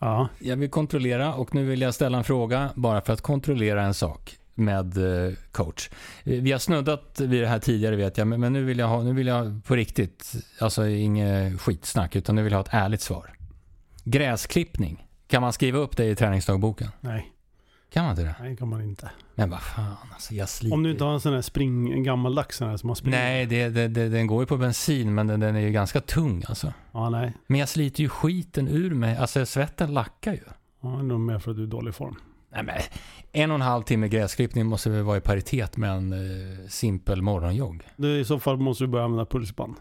Ja. Jag vill kontrollera och nu vill jag ställa en fråga bara för att kontrollera en sak med eh, coach. Eh, Vi har snuddat vid det här tidigare vet jag, men men nu vill jag, ha, nu vill jag på riktigt, alltså inget skitsnack, utan nu vill jag ha ett ärligt svar. Gräsklippning, kan man skriva upp det i träningsdagboken? Nej, Kan man inte det? nej kan man inte. Men vad fan, alltså jag sliter. Om du inte har en sån här spring, en gammaldags sån här som man springer. Nej, det, det, det, den går ju på bensin, men den, den är ju ganska tung alltså. Ja, nej. Men jag sliter ju skiten ur mig, alltså svetten lackar ju. Ja, det är nog mer för att du är i dålig form. Nej, men en och en halv timme gräsklippning måste väl vara i paritet med en eh, simpel morgonjogg. Du, I så fall måste du börja använda pulsband.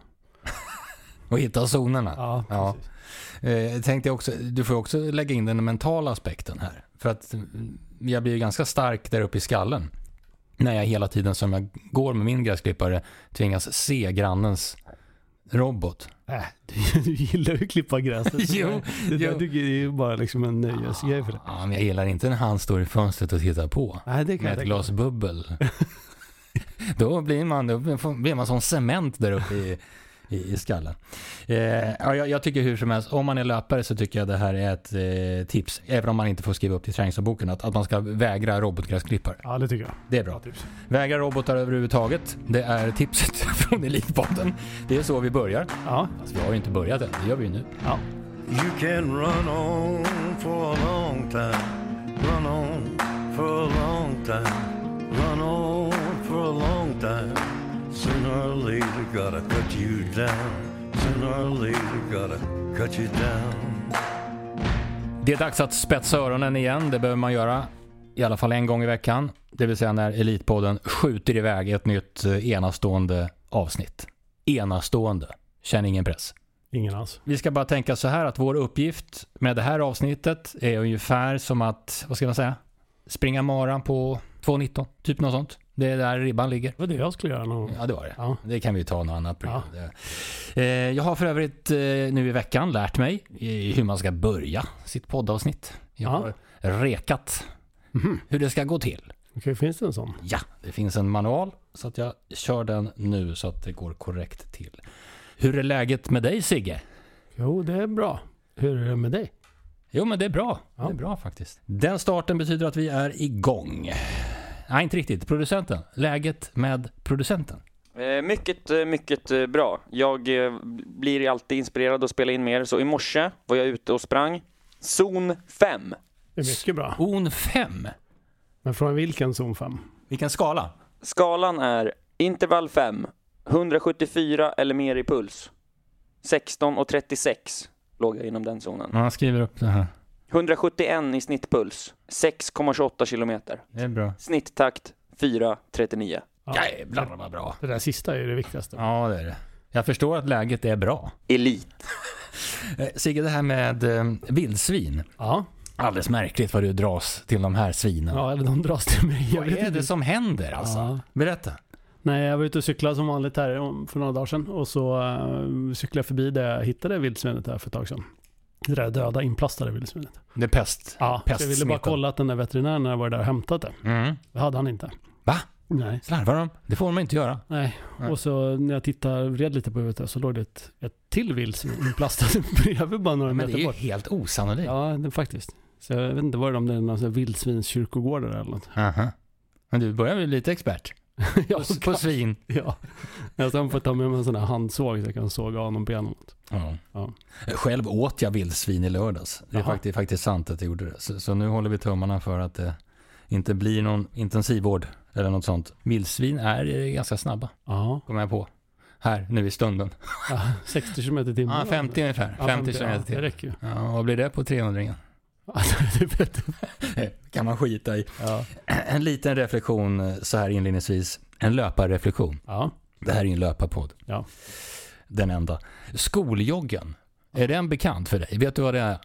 Och hitta zonerna. Ja, Ja. precis. Eh, tänkte jag också, du får också lägga in den mentala aspekten här. För att jag blir ganska stark där uppe i skallen. När jag hela tiden som jag går med min gräsklippare tvingas se grannens robot. Äh, du, du gillar ju att klippa gräs. Det, Jo, det, jo. det, det är ju bara liksom en nöjesgrej för det. Ja, men jag gillar inte när han står i fönstret och tittar på. Nej, det kan Med ett glas bubbel. då blir man, då blir man som cement där uppe i, i, i skallen. Eh, ja, jag, jag tycker hur som helst, om man är löpare så tycker jag det här är ett eh, tips. Även om man inte får skriva upp till träningsboken att, att man ska vägra robotgräsklippare. Ja, det tycker jag. Det är bra. Tips. Vägra robotar överhuvudtaget. Det är tipset från Elitpodden. Det är så vi börjar. Ja, Fast vi har ju inte börjat än, det gör vi ju nu. ja. You can run on for a long time. Run on for a long time. Run on for a long time. Sooner or later, gotta cut you down. Sooner or later, gotta cut you down. Det är dags att spetsa öronen igen. Det behöver man göra i alla fall en gång i veckan. Det vill säga när Elitpodden skjuter iväg ett nytt eh, enastående avsnitt. Enastående. Känner ingen press. Ingen alls. Vi ska bara tänka så här att vår uppgift med det här avsnittet är ungefär som att, vad ska man säga, springa maran på 2.19, typ något sånt. Det är där ribban ligger. Det var det jag skulle göra någon. Ja, det var det. Ja. Det kan vi ta något annat program. Det- Eh, Jag har för övrigt eh, nu i veckan lärt mig hur man ska börja sitt poddavsnitt. Jag Ja. har rekat Mhm. hur det ska gå till. Okej, finns det en sån? Ja, det finns en manual så att jag kör den nu så att det går korrekt till. Hur är läget med dig Sigge? Jo, det är bra. Hur är det med dig? Jo men det är bra. Ja. Det är bra faktiskt. Den starten betyder att vi är igång. Nej, inte riktigt. Producenten. Läget med producenten. Eh, Mycket, eh, mycket eh, bra. Jag blir alltid inspirerad att spela in mer, så i morse var jag ute och sprang. Zon 5. Det är mycket bra. Zon 5. Men från vilken zon 5? Vilken skala? Skalan är intervall 5, 174 eller mer i puls. 16 och 36 låg jag inom den zonen. Man skriver upp det här. 171 i snittpuls, 6,28 kilometer. Det är bra. Snitttakt 4.39. Ja. Jävlar vad bra. Det där sista är ju det viktigaste. Ja, det är det. Jag förstår att läget är bra. Elit. Eh, Sigge, det här med eh, vildsvin. Ja, Alldeles märkligt vad du dras till de här svinen. ja eller de dras till mig. Jag vad vet är inte. det som händer alltså? Ja. Berätta. Nej, jag var ute och cyklade som vanligt här om- för några dagar sedan och så uh, cyklade jag förbi där jag hittade vildsvinet där för ett tag sedan. Det där döda inplastade vildsvinet. Det är pest. Ja, så jag ville bara kolla att den där veterinären när jag var där och hämtat det. Mm. Det hade han inte. Va? Nej. Slarvar de? Det får man inte göra. Nej. Nej. Och så när jag tittade, vred lite på huvudet så låg det ett, ett till vildsvin inplastat bredvid bara några Men det meter är ju bort. helt osannolikt. Ja, det, faktiskt. Så jag vet inte vad det om det är någon vildsvinskyrkogård eller något. Aha. Men du börjar bli lite expert. ja, På, svin. ja. Jag sen får ta med mig en sån här handsåg så jag kan såga av någon ben. Ja. Ja. Själv åt jag vildsvin i lördags. Det är faktiskt, faktiskt sant att jag gjorde det. Så, så nu håller vi tummarna för att det inte blir någon intensivvård eller något sånt. Vildsvin är ganska snabba, Ja, kommer jag på. Här, nu i stunden. ja 60 km i timmen. Ja, 50 ungefär. Ja, 50 km ja, Det räcker ju. Ja, vad blir det på 300 Kan man skita i. Ja. En liten reflektion eh, så här inledningsvis. En löparreflektion. ja. Det här är en löparpodd. Ja. Den enda. Skoljoggen. Är den bekant för dig? Vet du vad det är?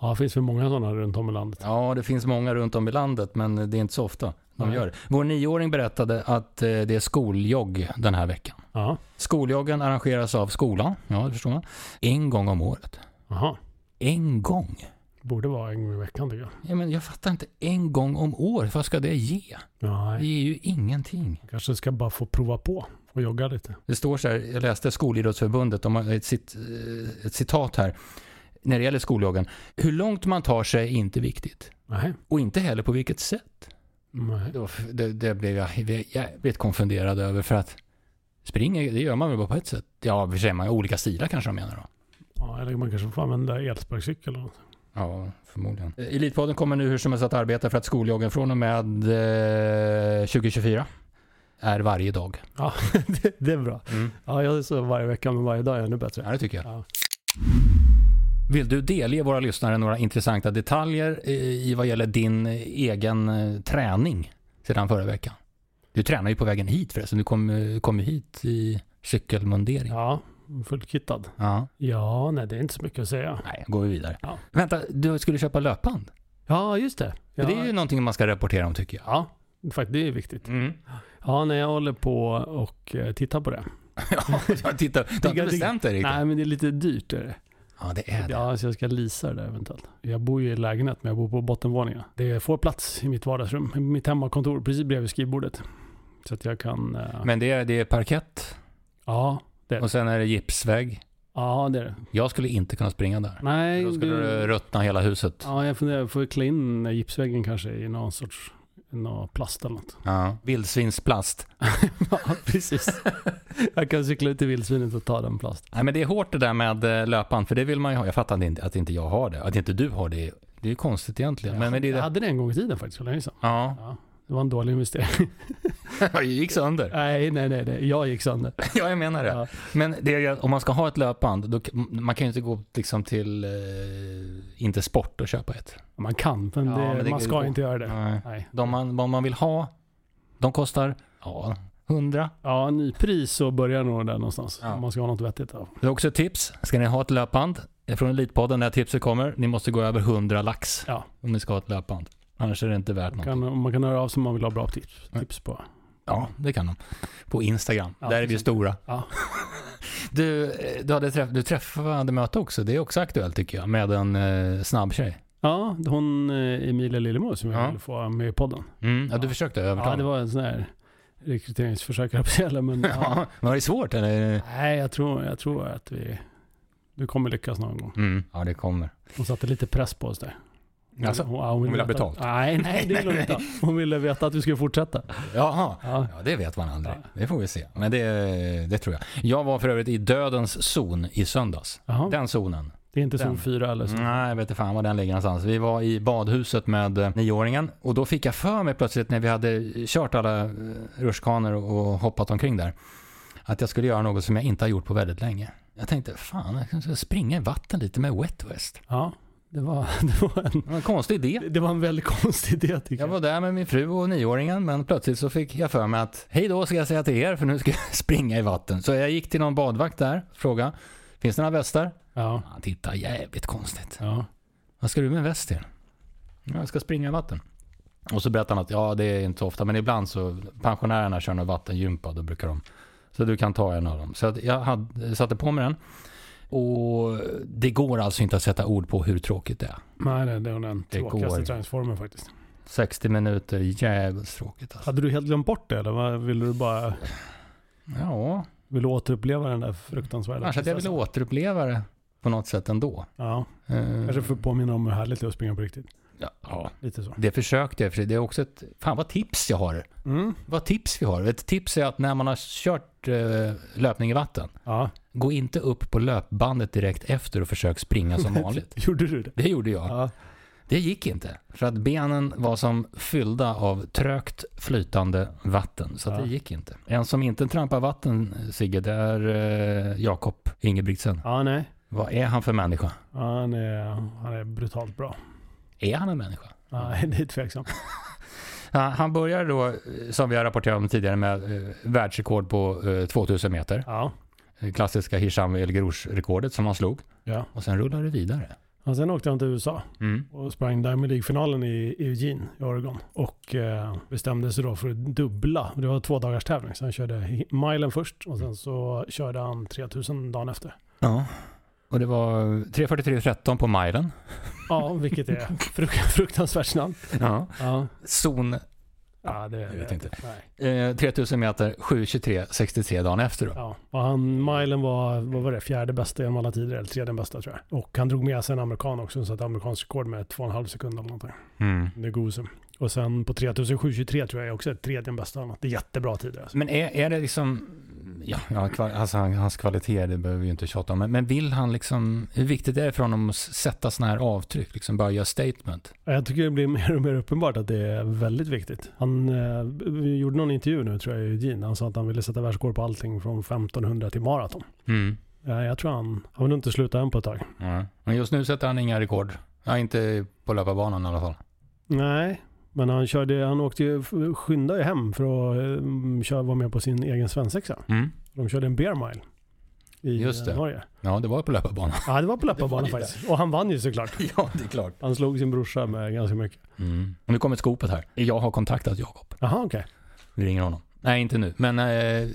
Ja, det finns för många sådana runt om i landet. Ja, det finns många runt om i landet, men det är inte så ofta de Nej. gör det. Vår nioåring berättade att eh, det är skoljogg den här veckan. Ja, Skoljoggen arrangeras av skolan, ja det förstår man, en gång om året. Jaha. En gång? Borde vara en gång i veckan tycker jag. Ja, men jag fattar inte, en gång om året, vad ska det ge? Det Nej, ger ju ingenting. kanske ska bara få prova på och jogga lite. Det står så här, jag läste Skolidrottsförbundet, de har ett, cit, eh, ett citat här, när det gäller skoljoggen. Hur långt man tar sig är inte viktigt. Nej. Och inte heller på vilket sätt. Nej. Det, var- det, det blev jag jävligt konfunderad över för att springa, det gör man väl bara på ett sätt. Ja, för sig, man olika stilar kanske de menar då. Ja, eller man kanske får använda elsparkcykel eller något. Ja, förmodligen. Elitpodden kommer nu hur som helst att arbeta för att skoljoggen från och med eh, 2024 är varje dag. Ja, det, det är bra. Ja, jag är så varje vecka, men varje dag är ännu bättre. Ja, det tycker jag. Ja. Vill du delge våra lyssnare några intressanta detaljer eh, i vad gäller din eh, egen eh, träning sedan förra veckan? Du tränar ju på vägen hit förresten. Du kom, eh, kom hit i cykelmundering. Ja, fullt kittad. Ja. Ja, nej det är inte så mycket att säga. Nej, går vi vidare. Ja. Vänta, du skulle köpa löpband? Ja, just det. Ja, Det är ju någonting man ska rapportera om tycker jag. ja faktiskt det är viktigt. Mm. Ja, när jag håller på och eh, tittar på det. ja, jag tittar. Du har inte bestämt dig riktigt? Nej, men det är lite dyrt. Är det. Ja, det är det. Ja, så jag ska leasa det där eventuellt. Jag bor ju i lägenhet, men jag bor på bottenvåningen. Det får plats i mitt vardagsrum, i mitt hemmakontor, precis bredvid skrivbordet. Så att jag kan... eh, Men det är, det är parkett ja, det är det. och sen är det gipsvägg. Ja, det är det. Jag skulle inte kunna springa där. Nej, Då skulle det- ruttna hela huset. Ja, jag funderar, får jag klä in gipsväggen kanske i någon sorts någon plast eller något. Ja. Vildsvinsplast. ja, precis. jag kan cykla ut till vildsvinet och ta den plast. Nej men det är hårt det där med eh, löpan, för det vill man ju ha. Jag fattar inte att inte jag har det. Att inte du har det, det är ju konstigt egentligen. Men, men det är jag hade det en gång i tiden faktiskt, för länge sedan. Ja, Ja, det var en dålig investering. jag gick sönder. nej, nej, nej, nej, jag gick sönder. Ja, jag menar det. Ja. Men det är, om man ska ha ett löpband, då, man kan ju inte gå liksom till, eh, inte sport och köpa ett. Man kan, men, Ja, det, men det man ska inte göra det. Nej. Nej. De man, vad man vill ha, de kostar, ja, 100. Ja, nypris så börjar nog där någonstans. Ja. Om man ska ha något vettigt. Ja. Det är också ett tips. Ska ni ha ett löpband från Elitpodden, när tipset kommer, ni måste gå över 100 lax Ja. om ni ska ha ett löpband. Annars är det inte värt Man något. kan, man kan höra av sig om man vill ha bra tips, tips på. Ja, det kan de. På Instagram. Ja, Där är vi stora. Ja. Du, du, hade träff, du träffade möte också. Det är också aktuellt tycker jag. Med en eh, snabb tjej. Ja, hon eh, Emilia Lillemor som jag Ja. ville få med i podden. Mm, ja, du försökte övertala. Ja, det var en sån här rekryteringsförsök på men ja. Var det svårt eller? Nej, jag tror, jag tror att vi, vi kommer lyckas någon gång. Mm, ja, det kommer. Hon satte lite press på oss där. Alltså, ja, hon vill ha veta- betalt? Nej, nej, det vill hon inte. ha. Hon ville veta att vi skulle fortsätta. Jaha. Ja. Ja, det vet man aldrig. Det får vi se. Men det, det tror jag. Jag var för övrigt i dödens zon i söndags. Jaha. Den zonen. Det är inte zon 4 eller så. Nej, jag vet inte fan var den ligger någonstans. Vi var i badhuset med eh, nioåringen och då fick jag för mig plötsligt när vi hade kört alla eh, rutschkanor och hoppat omkring där att jag skulle göra något som jag inte har gjort på väldigt länge. Jag tänkte, fan, jag ska springa i vatten lite med Wet West. Ja, Det var, det var, en, Det var en konstig idé. det var en väldigt konstig idé tycker Jag jag. var där med min fru och nioåringen men plötsligt så fick jag för mig att hej då ska jag säga till er för nu ska jag springa i vatten. Så jag gick till någon badvakt där och frågade finns det några västar? Ja, Han tittade jävligt konstigt. ja. Vad ska du med väst till? Ja, jag ska springa i vatten. Och så berättade han att ja det är inte så ofta men ibland så pensionärerna kör någon vattengympa då brukar de. Så du kan ta en av dem. Så jag hade, satte på mig den. Och det går alltså inte att sätta ord på hur tråkigt det är. Nej, det, var den Det tråkigaste går. träningsformen faktiskt. 60 minuter, jävligt tråkigt alltså. Hade du helt glömt bort det eller ville du bara Ja, vill du återuppleva den där fruktansvärda kanske att jag ville återuppleva det på något sätt ändå. Ja, Eh, kanske för att påminna om hur härligt det är att springa på riktigt. Ja, ja, Lite så. det försökte jag för. Det är också ett, fan vad tips jag har. Mm. Vad tips vi har. Ett tips är att när man har kört eh, löpning i vatten, Ja, gå inte upp på löpbandet direkt efter och försök springa som vanligt. gjorde du det? Det gjorde jag. Ja. Det gick inte. För att benen var som fyllda av trögt flytande vatten. Så Ja. det gick inte. En som inte trampar vatten, Sigge, det är eh, Jakob Ingebrigtsen. Ja, nej. Vad är han för människa? Ja, han, är, han är brutalt bra. Är han en människa? Nej, det är tveksamt. Han började då, som vi har rapporterat om tidigare, med eh, världsrekord på eh, 2000 meter. Ja, Det klassiska Hisham El Gurouch-rekordet som han slog. ja. Och sen rullade det vidare. Och sen åkte han till USA Mm. och sprang Diamond League-finalen i i Eugene i Oregon. Och eh, bestämde sig då för att dubbla. Det var två dagars tävling. Så han körde milen först och sen så körde han 3000 dagen efter. Ja. Och det var 3.43.13 på milen. Ja, vilket är fruk- fruktansvärt snabbt. Ja. Ja, Zon ja det Jag vet inte. Eh, 3000 meter 7.23.63 dagen efter då. Ja, och han, milen var, vad var det, fjärde bästa genom alla tider, eller tredje bästa tror jag. Och han drog med sig en amerikan också, så ett amerikanskt rekord med två och en halv sekund eller någonting. Mm. Det är gose. Och sen på 3723 tror jag är också ett tredje bästa. Det är jättebra tider. Alltså. Men är, är det liksom, ja, ja alltså han- hans kvaliteter det behöver vi ju inte tjata om, men, men vill han liksom, hur viktigt är det för honom att sätta sådana här avtryck, liksom bara göra statement? Jag tycker det blir mer och mer uppenbart att det är väldigt viktigt. Han eh, vi gjorde någon intervju nu tror jag i Eugene. Han sa att han ville sätta världsrekord på allting från 1500 till maraton. Mm. Ja, jag tror han, han vill inte sluta än på ett tag. Ja. Men just nu sätter han inga rekord. Ja, inte på löparbanan i alla fall. Nej, men han körde, han åkte ju, skyndade hem för att eh, köra, vara med på sin egen svensexa. Mm. De körde en bear mile i Just det. eh, Norge. Ja, det var på löparbanan. Ja, det var på löparbanan faktiskt. Och han vann ju såklart. ja, det är klart. Han slog sin brorsa med ganska mycket. Mm. Och nu kommer skopet här. Jag har kontaktat Jakob. Jaha, okej. Vi ringer honom. Nej, inte nu. Men eh,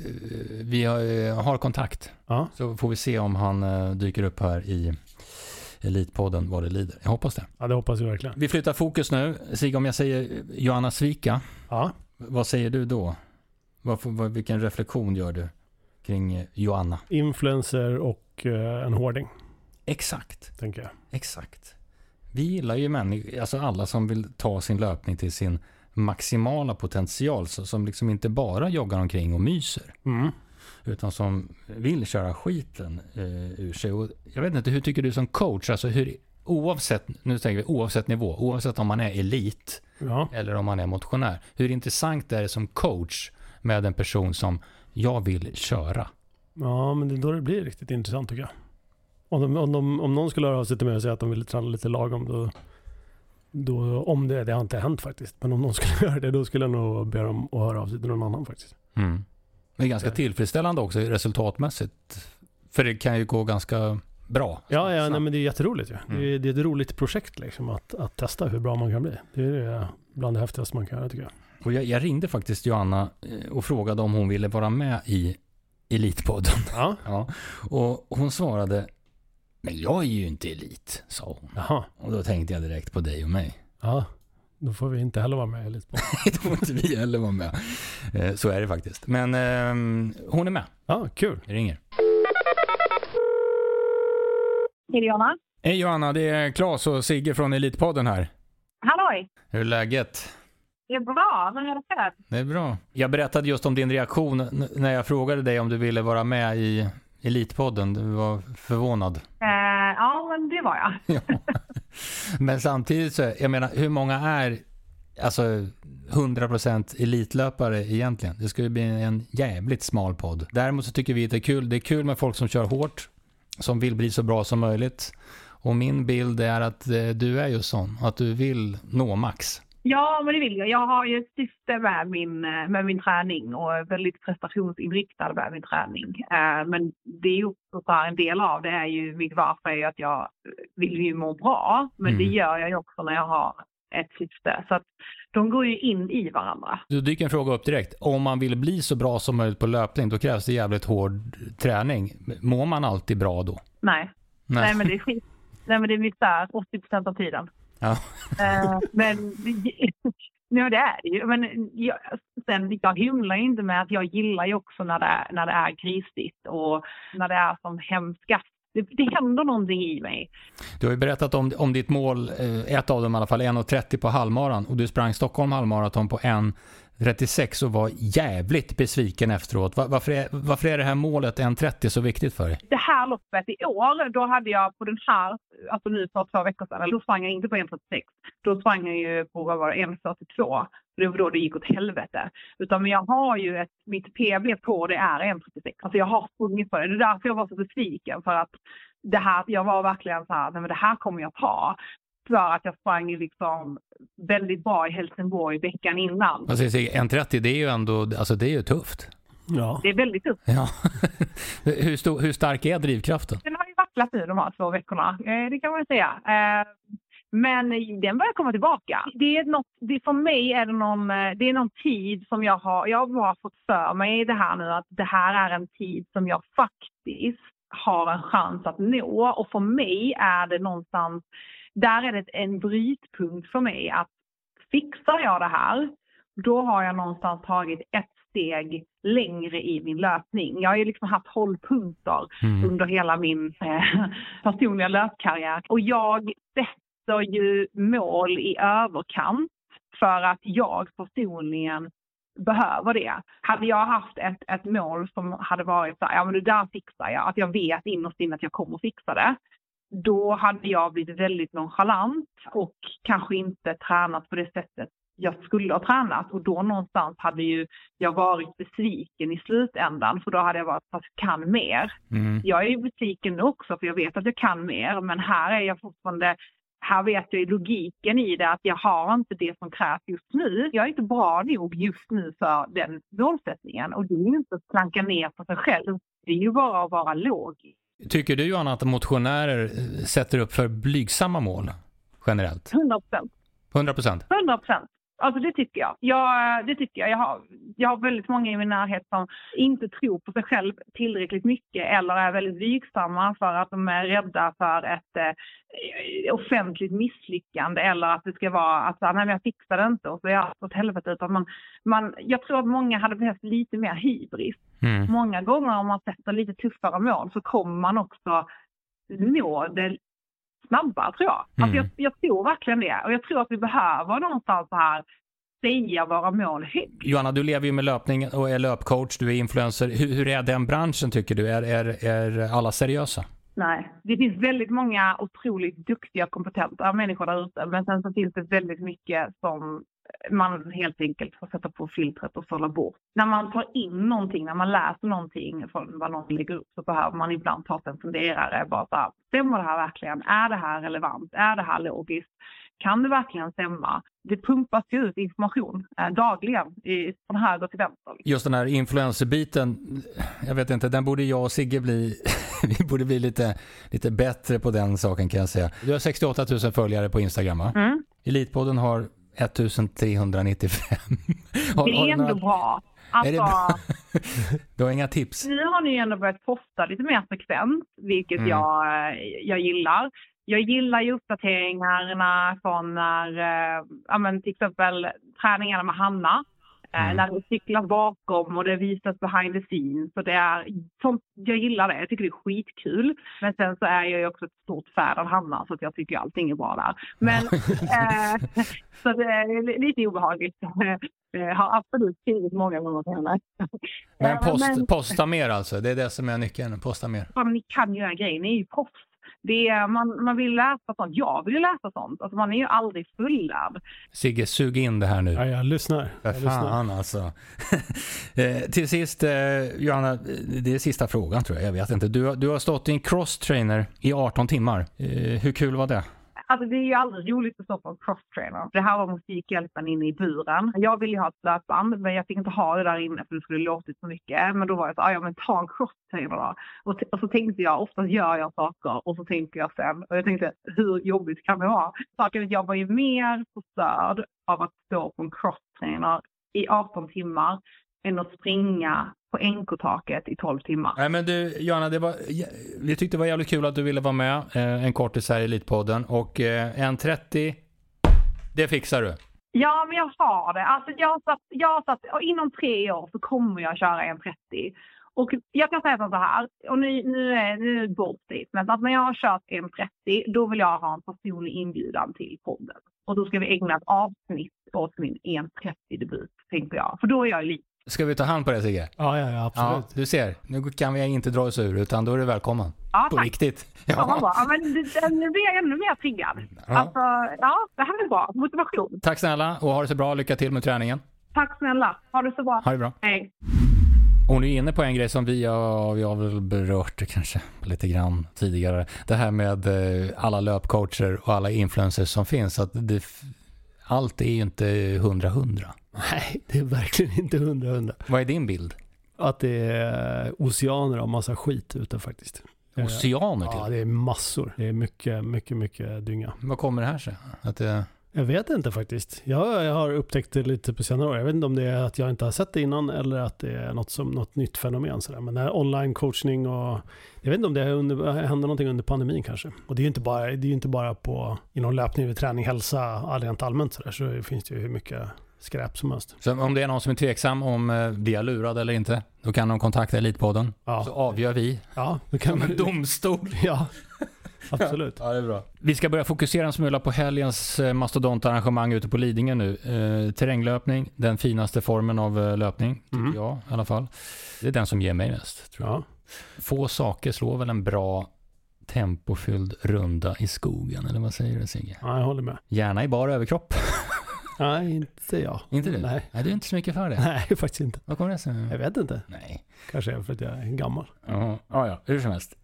vi har, eh, har kontakt. Ja. Så får vi se om han eh, dyker upp här i Elitpodden vad det lider. Jag hoppas det. ja, det hoppas vi verkligen. Vi flyttar fokus nu. Sigge, om jag säger Johanna Svika, Ja. vad säger du då? Vad, vad, vilken reflektion gör du kring eh, Johanna? Influencer och eh, en hårding, Exakt, tänker jag. exakt. Vi gillar ju människor, alltså alla som vill ta sin löpning till sin maximala potential, så, som liksom inte bara joggar omkring och myser. Mm. Utan som vill köra skiten eh, ur sig. Och jag vet inte, hur tycker du som coach, alltså hur, oavsett, nu tänker vi oavsett nivå, oavsett om man är elit Ja. eller om man är motionär, hur intressant är det som coach med en person som jag vill köra? ja, men det är då det blir riktigt intressant tycker jag. Om, de, om, de, om någon skulle höra av sig till mig och säga att de vill träna lite lagom, då, då, om det, det har inte hänt faktiskt, men om någon skulle göra det, då skulle jag nog be dem att höra av sig till någon annan faktiskt. Mm. Är ganska tillfredsställande också resultatmässigt. För det kan ju gå ganska bra. Ja, ja nej, men det är jätteroligt ju. Mm. Det, är, det är ett roligt projekt liksom att, att testa hur bra man kan bli. Det är det bland det häftigaste man kan göra tycker jag. Och jag, jag ringde faktiskt Johanna eh, och frågade om hon ville vara med i Elitpodden. Ja, Ja, och hon svarade Men jag är ju inte elit, sa hon. jaha. Och då tänkte jag direkt på dig och mig. Ja, då får vi inte heller vara med lite på. Då får inte vi heller vara med. Eh, Så är det faktiskt. Men ehm, hon är med. Ja, kul. Vi ringer. Hej Jonna. Hej Johanna, det är Claes och Sigge från Elitpodden här. Halloj! Hur är läget? Det är bra. Vad är det för? Det är bra. Jag berättade just om din reaktion när jag frågade dig om du ville vara med i Elitpodden. Du var förvånad. Eh, ja, men det var jag. Ja. Men samtidigt så, jag menar, hur många är alltså 100% elitlöpare egentligen? Det skulle bli en jävligt smal podd. Däremot så tycker vi att det är kul. Det är kul med folk som kör hårt, som vill bli så bra som möjligt Och min bild är att eh, du är ju sån, att du vill nå max. Ja, men det vill jag. Jag har ju ett syfte med min, eh, med min träning och är väldigt prestationsinriktad med min träning. Eh, Men det är ju också så här, en del av det är ju mitt varför är ju att jag vill ju må bra. Men det Mm. gör jag ju också när jag har ett syfte. Så att de går ju in i varandra. Då dyker en fråga upp direkt. Om man vill bli så bra som möjligt på löpning, då krävs det jävligt hård träning. Mår man alltid bra då? Nej, nej, men det är skit. Nej, men det är misär 80 procent av tiden. Ja. Eh, men ja, det är det ju. Men jag, sen, jag hymlar inte med att jag gillar ju också när det, är, när det är krisigt och när det är som hemskast. Det, det händer någonting i mig. Du har ju berättat om, om ditt mål, eh, ett av dem i alla fall, 1.30 på halvmaran och du sprang Stockholm halvmaraton på 36 och var jävligt besviken efteråt. Varför är, varför är det här målet 1.30 så viktigt för dig? Det här loppet i år, då hade jag på den här, alltså nu för två veckor sedan, då sprang jag inte på 1.36. Då sprang jag ju på, vad var det, 1.42. Det var då det gick åt helvete. Utan jag har ju ett, mitt PB på det är 1.36. Alltså jag har sprungit på det. Det är därför jag var så besviken för att det här, jag var verkligen så här, nej men det här kommer jag ta. För att jag sprang liksom väldigt bra i Helsingborg veckan innan. Alltså, jag säger, 1.30 det är ju ändå, alltså det är ju tufft. Ja. Det är väldigt tufft. Ja. hur, stor, hur stark är drivkraften? Den har ju vacklat nu de här två veckorna, eh, det kan man säga. Eh, men den börjar komma tillbaka. Det är något, det, för mig är det någon, eh, det är någon tid som jag har, jag har bara fått för mig det här nu att det här är en tid som jag faktiskt har en chans att nå och för mig är det någonstans, där är det en brytpunkt för mig att fixar jag det här, då har jag någonstans tagit ett steg längre i min löpning. Jag har ju liksom haft hållpunkter Mm. under hela min eh, personliga löpkarriär. Och jag sätter ju mål i överkant för att jag personligen behöver det. Hade jag haft ett, ett mål som hade varit så här, ja men det där fixar jag, att jag vet innerst inne att jag kommer fixa det. Då hade jag blivit väldigt nonchalant och kanske inte tränat på det sättet jag skulle ha tränat och då någonstans hade ju jag varit besviken i slutändan för då hade jag varit fast kan mer. Mm. Jag är ju besviken nu också för jag vet att jag kan mer men här är jag fortfarande här vet jag logiken i det att jag har inte det som krävs just nu. Jag är inte bra nog just nu för den målsättningen och det är ju inte att klanka ner på sig själv. Det är ju bara att vara logisk. Tycker du Johanna att motionärer eh, sätter upp för blygsamma mål generellt? 100 procent. 100 procent? 100 procent. Alltså det tycker jag. jag. Det tycker jag. Jag har, jag har väldigt många i min närhet som inte tror på sig själv tillräckligt mycket eller är väldigt blygsamma för att de är rädda för ett eh, offentligt misslyckande eller att det ska vara att nej men jag fixar det inte och så är allt åt helvete. Utan man, man, jag tror att många hade behövt lite mer hybris. Mm. Många gånger om man sätter lite tuffare mål så kommer man också nå det snabbare tror jag. Alltså Mm. jag. Jag tror verkligen det. Och jag tror att vi behöver någonstans så här säga våra mål högt. Johanna, du lever ju med löpning och är löpcoach, du är influencer. Hur, hur är den branschen tycker du? Är, är, är alla seriösa? Nej, det finns väldigt många otroligt duktiga och kompetenta människor där ute. Men sen så finns det väldigt mycket som man helt enkelt får sätta på filtret och sålla bort. När man tar in någonting, när man läser någonting från vad någon lägger upp så behöver man ibland ta sig en funderare. Bara så här, stämmer det här verkligen? Är det här relevant? Är det här logiskt? Kan det verkligen stämma? Det pumpas ju ut information eh, dagligen i, från höger till vänster. Just den här influencerbiten, jag vet inte, den borde jag och Sigge bli, vi borde bli lite, lite bättre på den saken kan jag säga. Du har 68 000 följare på Instagram va? Mm. Elitpodden har 1395. Har- Det är ändå några- bra. Är det Alltså, bra? Du har inga tips? Nu har ni ju ändå börjat posta lite mer frekvent, vilket Mm. jag, jag gillar. Jag gillar ju uppdateringarna från när, äh, men till exempel träningarna med Hanna. Eh, Mm. När det cyklas bakom och det visas behind the scenes. Så det är, sånt, jag gillar det, jag tycker det är skitkul. Men sen så är jag ju också ett stort fan av Hanna så att jag tycker allting är bra där. Men, eh, så det är lite obehagligt. Jag har absolut skrivit många gånger till henne. Men, Eh, post, men- posta mer alltså, det är det som är nyckeln, posta mer. fan, ni kan ju den här grejen, ni är ju proffs. Det är, man, man vill läsa sånt. Jag vill ju läsa sånt. Alltså man är ju aldrig fullärd. Sigge, sug in det här nu. Ja, jag lyssnar. För Jag lyssnar. fan alltså. Eh, till sist, eh, Johanna, det är sista frågan tror jag. Jag vet inte. Du, har- du har stått i en cross-trainer i 18 timmar. Eh, hur kul var det? Alltså det är ju aldrig roligt att stå på en crosstrainer. Det här var Musikhjälpen inne i buren. Jag ville ju ha ett löpband men jag fick inte ha det där inne för det skulle låtit så mycket. Men då var jag så, ah, ja men ta en crosstrainer då. Och, t- och så tänkte jag, oftast gör jag saker och så tänker jag sen. Och jag tänkte, hur jobbigt kan det vara? Saken är att jag var ju mer förstörd av att stå på en crosstrainer i 18 timmar än att springa på NK-taket i 12 timmar. Nej men du, Johanna, det var, vi tyckte det var jävligt kul att du ville vara med eh, en kortis här i Elitpodden. Och eh, en 30, det fixar du. Ja, men jag har det. Alltså jag satt, jag satt, och inom tre år så kommer jag köra en 30. Och jag kan säga så här, och nu, nu är nu är det bold statement, att när jag har kört en 30, då vill jag ha en personlig inbjudan till podden. Och då ska vi ägna ett avsnitt åt min 1.30-debut, tänker jag. För då är jag lite Ska vi ta hand på det Sigge? Ja, ja, ja, Ja, absolut. du ser. Nu kan vi inte dra oss ur, utan då är du välkommen. Ja, På tack. riktigt. Ja. Ja. Ja, men det- nu blir jag ännu mer triggad. Ja. Alltså, ja, det här är bra. Motivation. Tack snälla och ha det så bra. Lycka till med träningen. Tack snälla. Ha det så bra. Ha det bra. Hej. Och nu är inne på en grej som vi har, vi har väl berört kanske lite grann tidigare. Det här med eh, alla löpcoacher och alla influencers som finns. Att det, allt är ju inte hundra hundra. Nej, det är verkligen inte hundra hundra. Vad är din bild? Att det är oceaner av massa skit ute faktiskt. Eh, Oceaner till? Ja, det är massor. Det är mycket, mycket, mycket dynga. Vad kommer det här sig? Att det, Jag vet inte faktiskt. Jag, jag har upptäckt det lite på senare år. Jag vet inte om det är att jag inte har sett det innan eller att det är något, som, något nytt fenomen. Sådär. Men det här online coachning och jag vet inte om det under, händer någonting under pandemin kanske. Och det är ju inte bara, det är inte bara på inom löpning, träning, hälsa, rent allmänt sådär, så finns det ju hur mycket skräp som helst. så om det är någon som är tveksam om eh, vi är lurade eller inte, då kan de kontakta Elitpodden. Ja, Så avgör vi ja då kan som en man... domstol. Ja, absolut. Ja, det är bra. Vi ska börja fokusera en smula på helgens eh, mastodontarrangemang ute på Lidingö nu. Eh, terränglöpning, den finaste formen av eh, löpning, tycker Mm. jag i alla fall. Det är den som ger mig mest, tror jag. Ja. Få saker slår väl en bra tempofylld runda i skogen, eller vad säger du Sigge? ja, jag håller med. Gärna i bar överkropp. Nej, inte jag. inte du? Nej. Nej, du är inte så mycket för det. Nej, faktiskt inte. Vad kommer det sig? Jag vet inte. Nej. Kanske är för att jag är gammal. Ja, ja, ja, hur som helst.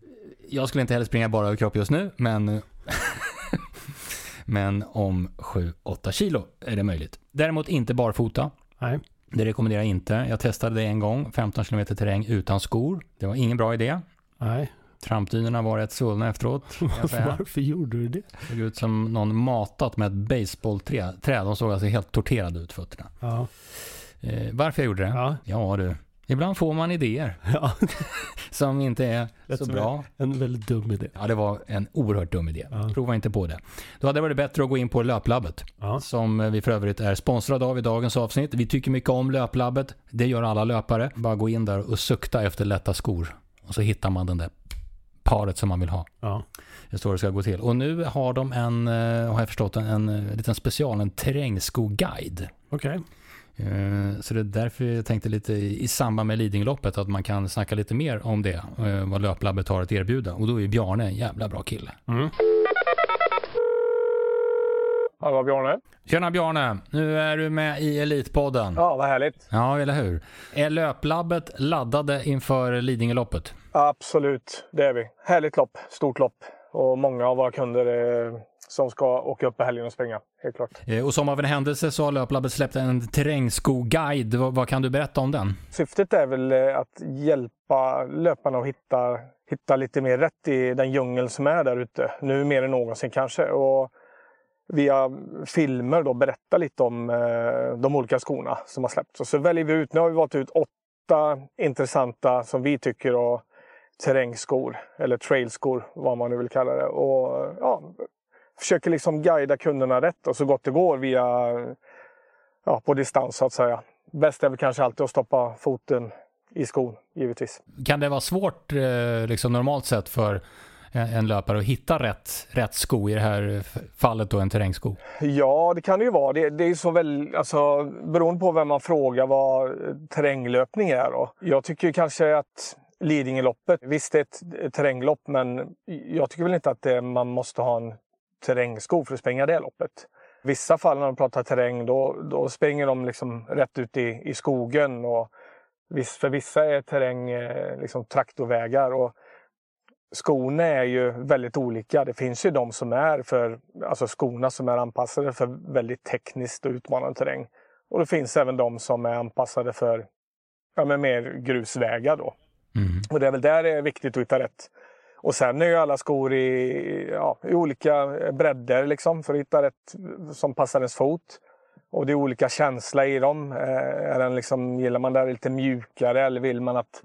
Jag skulle inte heller springa bara överkropp just nu, men men om 7-8 kilo är det möjligt. Däremot inte barfota. Nej. Det rekommenderar jag inte. Jag testade det en gång, 15 km terräng utan skor. Det var ingen bra idé. Nej. Trampdynorna var rätt svullna efteråt. Varför gjorde du det? Det såg ut som någon matat med ett baseballträd. Träd. De såg alltså helt torterade ut fötterna. Ja. Eh, varför jag gjorde det? Ja. Ja du, ibland får man idéer ja. som inte är Lät så bra. En väldigt dum idé. Ja, det var en oerhört dum idé. Ja. Prova inte på det. Då hade det varit bättre att gå in på Löplabbet, Ja. som vi för övrigt är sponsrade av i dagens avsnitt. Vi tycker mycket om Löplabbet. Det gör alla löpare. Bara gå in där och sukta efter lätta skor. Och så hittar man den där paret som man vill ha. Ja. Det står det ska gå till. Och nu har de en, eh, har jag förstått, en, en eh, liten special, en terrängskoguide. Okej. Eh, Så det är därför jag tänkte lite i samband med Lidingöloppet att man kan snacka lite mer om det, vad Löplabbet har att erbjuda. Och då är Bjarne en jävla bra kille. Mm. Hallå Bjarne. Tjena Bjarne, nu är du med i Elitpodden. Ja, vad härligt. Ja, eller hur? Är Löplabbet laddade inför Lidingöloppet? Absolut, det är vi. Härligt lopp, stort lopp och många av våra kunder eh, som ska åka upp i helgen och springa. Helt klart. Eh, Och som av en händelse så har Löplabbet släppt en terrängskoguide. Vad, vad kan du berätta om den? Syftet är väl eh, att hjälpa löparna att hitta, hitta lite mer rätt i den djungel som är där ute. Nu mer än någonsin kanske. Och via filmer då berätta lite om eh, de olika skorna som har släppts. Och så väljer vi ut, nu har vi valt ut åtta intressanta som vi tycker och terrängskor eller trailskor, vad man nu vill kalla det. Och ja, försöker liksom guida kunderna rätt och så gott det går via ja, på distans så att säga. Bäst är väl kanske alltid att stoppa foten i skon, givetvis. Kan det vara svårt, eh, liksom normalt sett, för Eh, en löpare att hitta rätt, rätt sko i det här fallet då en terrängsko? Ja, det kan det ju vara. Det, det är så väl, alltså, beroende på vem man frågar vad terränglöpning är. Då. Jag tycker kanske att Lidingöloppet, visst det är ett, terränglopp men jag tycker väl inte att det, man måste ha en terrängsko för att springa det loppet. I vissa fall när de pratar terräng då, då springer de liksom rätt ut i, i skogen. Och för vissa är terräng eh, liksom traktorvägar. Och skorna är ju väldigt olika. Det finns ju de som är för, alltså skorna som är anpassade för väldigt tekniskt och utmanande terräng. Och det finns även de som är anpassade för ja, men mer grusvägar. Då. Mm. Och det är väl där det är viktigt att hitta rätt. Och sen är ju alla skor i, ja, i olika bredder liksom för att hitta rätt som passar ens fot. Och det är olika känsla i dem. Eh, är den liksom, gillar man det lite mjukare eller vill man att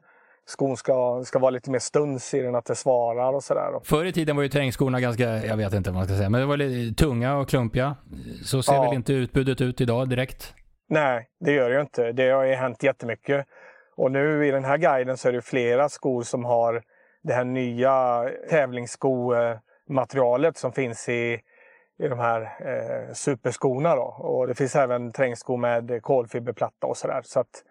skon ska, ska vara lite mer stuns i den, att det svarar och sådär. Förr i tiden var ju terrängskorna ganska, jag vet inte vad man ska säga, men det var lite tunga och klumpiga. Så ser ja. väl inte utbudet ut idag direkt? Nej, det gör det ju inte. Det har ju hänt jättemycket. Och nu i den här guiden så är det flera skor som har det här nya tävlingsskomaterialet som finns i, i de här eh, superskorna. Då. Och det finns även terrängskor med kolfiberplatta och sådär. Så att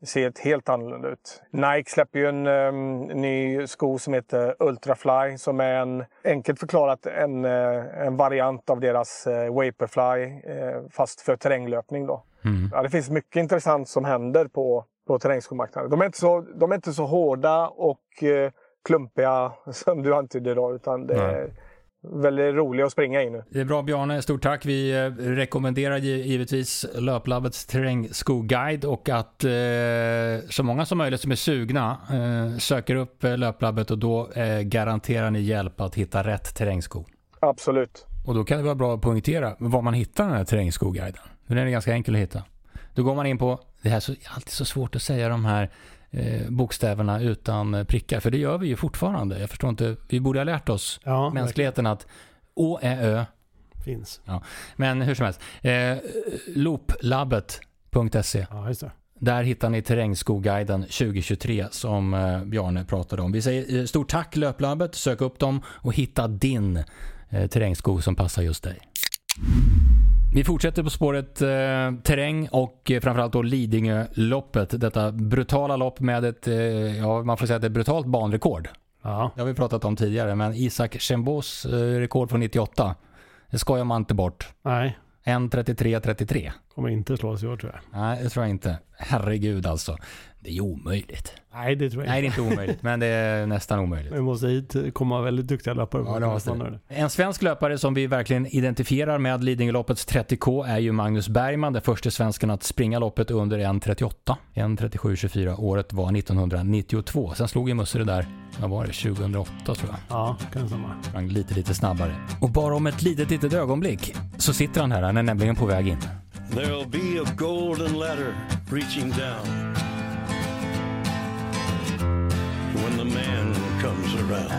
det ser helt annorlunda ut. Nike släpper ju en um, ny sko som heter Ultrafly som är en, enkelt förklarat en, uh, en variant av deras uh, Vaporfly uh, fast för terränglöpning. Då. Mm. Ja, det finns mycket intressant som händer på, på terrängskomarknaden. De är, inte så, de är inte så hårda och klumpiga som du antydde då utan det är väldigt roliga att springa i nu. Det är bra Bjarne, stort tack. Vi eh, rekommenderar givetvis Löplabbets terrängskoguide och att eh, så många som möjligt som är sugna eh, söker upp eh, Löplabbet och då eh, garanterar ni hjälp att hitta rätt terrängsko. Absolut. Och då kan det vara bra att poängtera var man hittar den här terrängskoguiden. Den är ganska enkel att hitta. Då går man in på, det här är så, alltid så svårt att säga de här bokstäverna utan prickar. För det gör vi ju fortfarande. Jag förstår inte, vi borde ha lärt oss, ja, mänskligheten, att Å, Ä, Ö finns. Ja. Men hur som helst, eh, looplabbet.se. Ja. Där hittar ni terrängskoguiden 2023 som eh, Bjarne pratade om. Vi säger eh, stort tack Löplabbet, sök upp dem och hitta din eh, terrängsko som passar just dig. Vi fortsätter på spåret eh, terräng och eh, framförallt då Lidingöloppet. Detta brutala lopp med ett, eh, ja man får säga att det är brutalt banrekord. Ja. Det har vi pratat om tidigare, men Isak Chembos eh, rekord från 98, det skojar man inte bort. Nej. 1.33.33. Kommer inte slås i år tror jag. Nej, det tror jag inte. Herregud alltså. Det är omöjligt. Nej, det tror jag Nej, det är inte omöjligt, men det är nästan omöjligt. Vi måste hit komma väldigt duktiga löpare. Ja, det måste. En svensk löpare som vi verkligen identifierar med Lidingöloppets 30K är ju Magnus Bergman, den första svensken att springa loppet under 1.38. 1.37.24. Året var 1992. Sen slog ju Musse det där, vad var det, 2008 tror jag. Ja, kan stämma. Sprang lite, lite snabbare. Och bara om ett litet, litet ögonblick så sitter han här, han är nämligen på väg in. There'll be a golden ladder reaching down when the man comes around.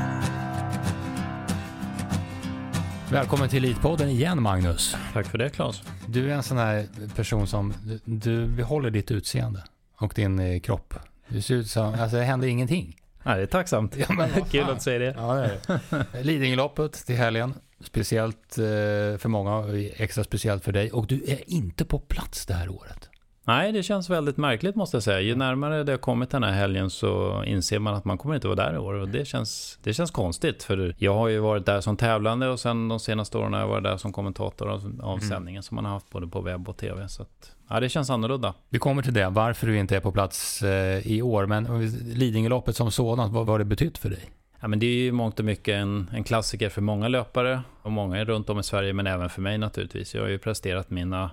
Välkommen till Elitpodden igen Magnus. Tack för det Claes. Du är en sån här person som, du, du behåller ditt utseende och din eh, kropp. Du ser ut som, alltså det händer ingenting. Nej, det är tacksamt. Ja, men, Kul att säga det. Ja, det är Lidingöloppet till helgen. Speciellt eh, för många, extra speciellt för dig. Och du är inte på plats det här året. Nej, det känns väldigt märkligt måste jag säga. Ju närmare det har kommit den här helgen så inser man att man kommer inte vara där i år. Och det känns, det känns konstigt. För jag har ju varit där som tävlande och sen de senaste åren har jag varit där som kommentator av, av mm. sändningen som man har haft både på webb och tv. Så att, ja, det känns annorlunda. Vi kommer till det, varför du inte är på plats eh, i år. Men Lidingöloppet som sådant, vad har det betytt för dig? Ja, men det är ju mångt och mycket en, en klassiker för många löpare och många runt om i Sverige, men även för mig naturligtvis. Jag har ju presterat mina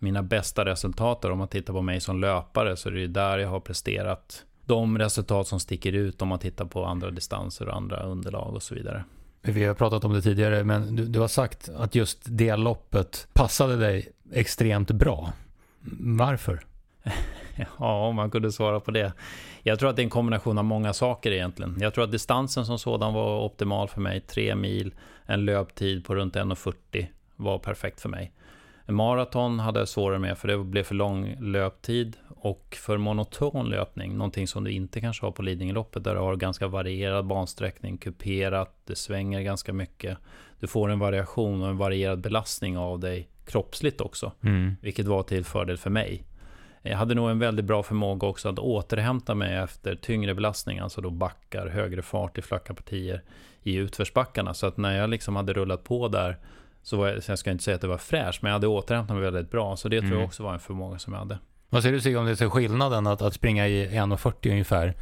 mina bästa resultat. Om man tittar på mig som löpare så är det där jag har presterat de resultat som sticker ut om man tittar på andra distanser och andra underlag och så vidare. Vi har pratat om det tidigare, men du, du har sagt att just det loppet passade dig extremt bra. Varför? Ja, om man kunde svara på det. Jag tror att det är en kombination av många saker egentligen. Jag tror att distansen som sådan var optimal för mig. Tre mil, en löptid på runt 1.40 var perfekt för mig. Maraton hade jag svårare med för det blev för lång löptid och för monoton löpning, någonting som du inte kanske har på Lidingöloppet där du har ganska varierad bansträckning, kuperat, det svänger ganska mycket. Du får en variation och en varierad belastning av dig kroppsligt också, mm. vilket var till fördel för mig. Jag hade nog en väldigt bra förmåga också att återhämta mig efter tyngre belastning, alltså då backar, högre fart i flacka partier i utförsbackarna. Så att när jag liksom hade rullat på där, så var jag, så jag ska inte säga att det var fräscht, men jag hade återhämtat mig väldigt bra. Så det tror jag Mm. också var en förmåga som jag hade. Vad säger du Sigge om det är skillnaden att, att springa i 1.40 ungefär,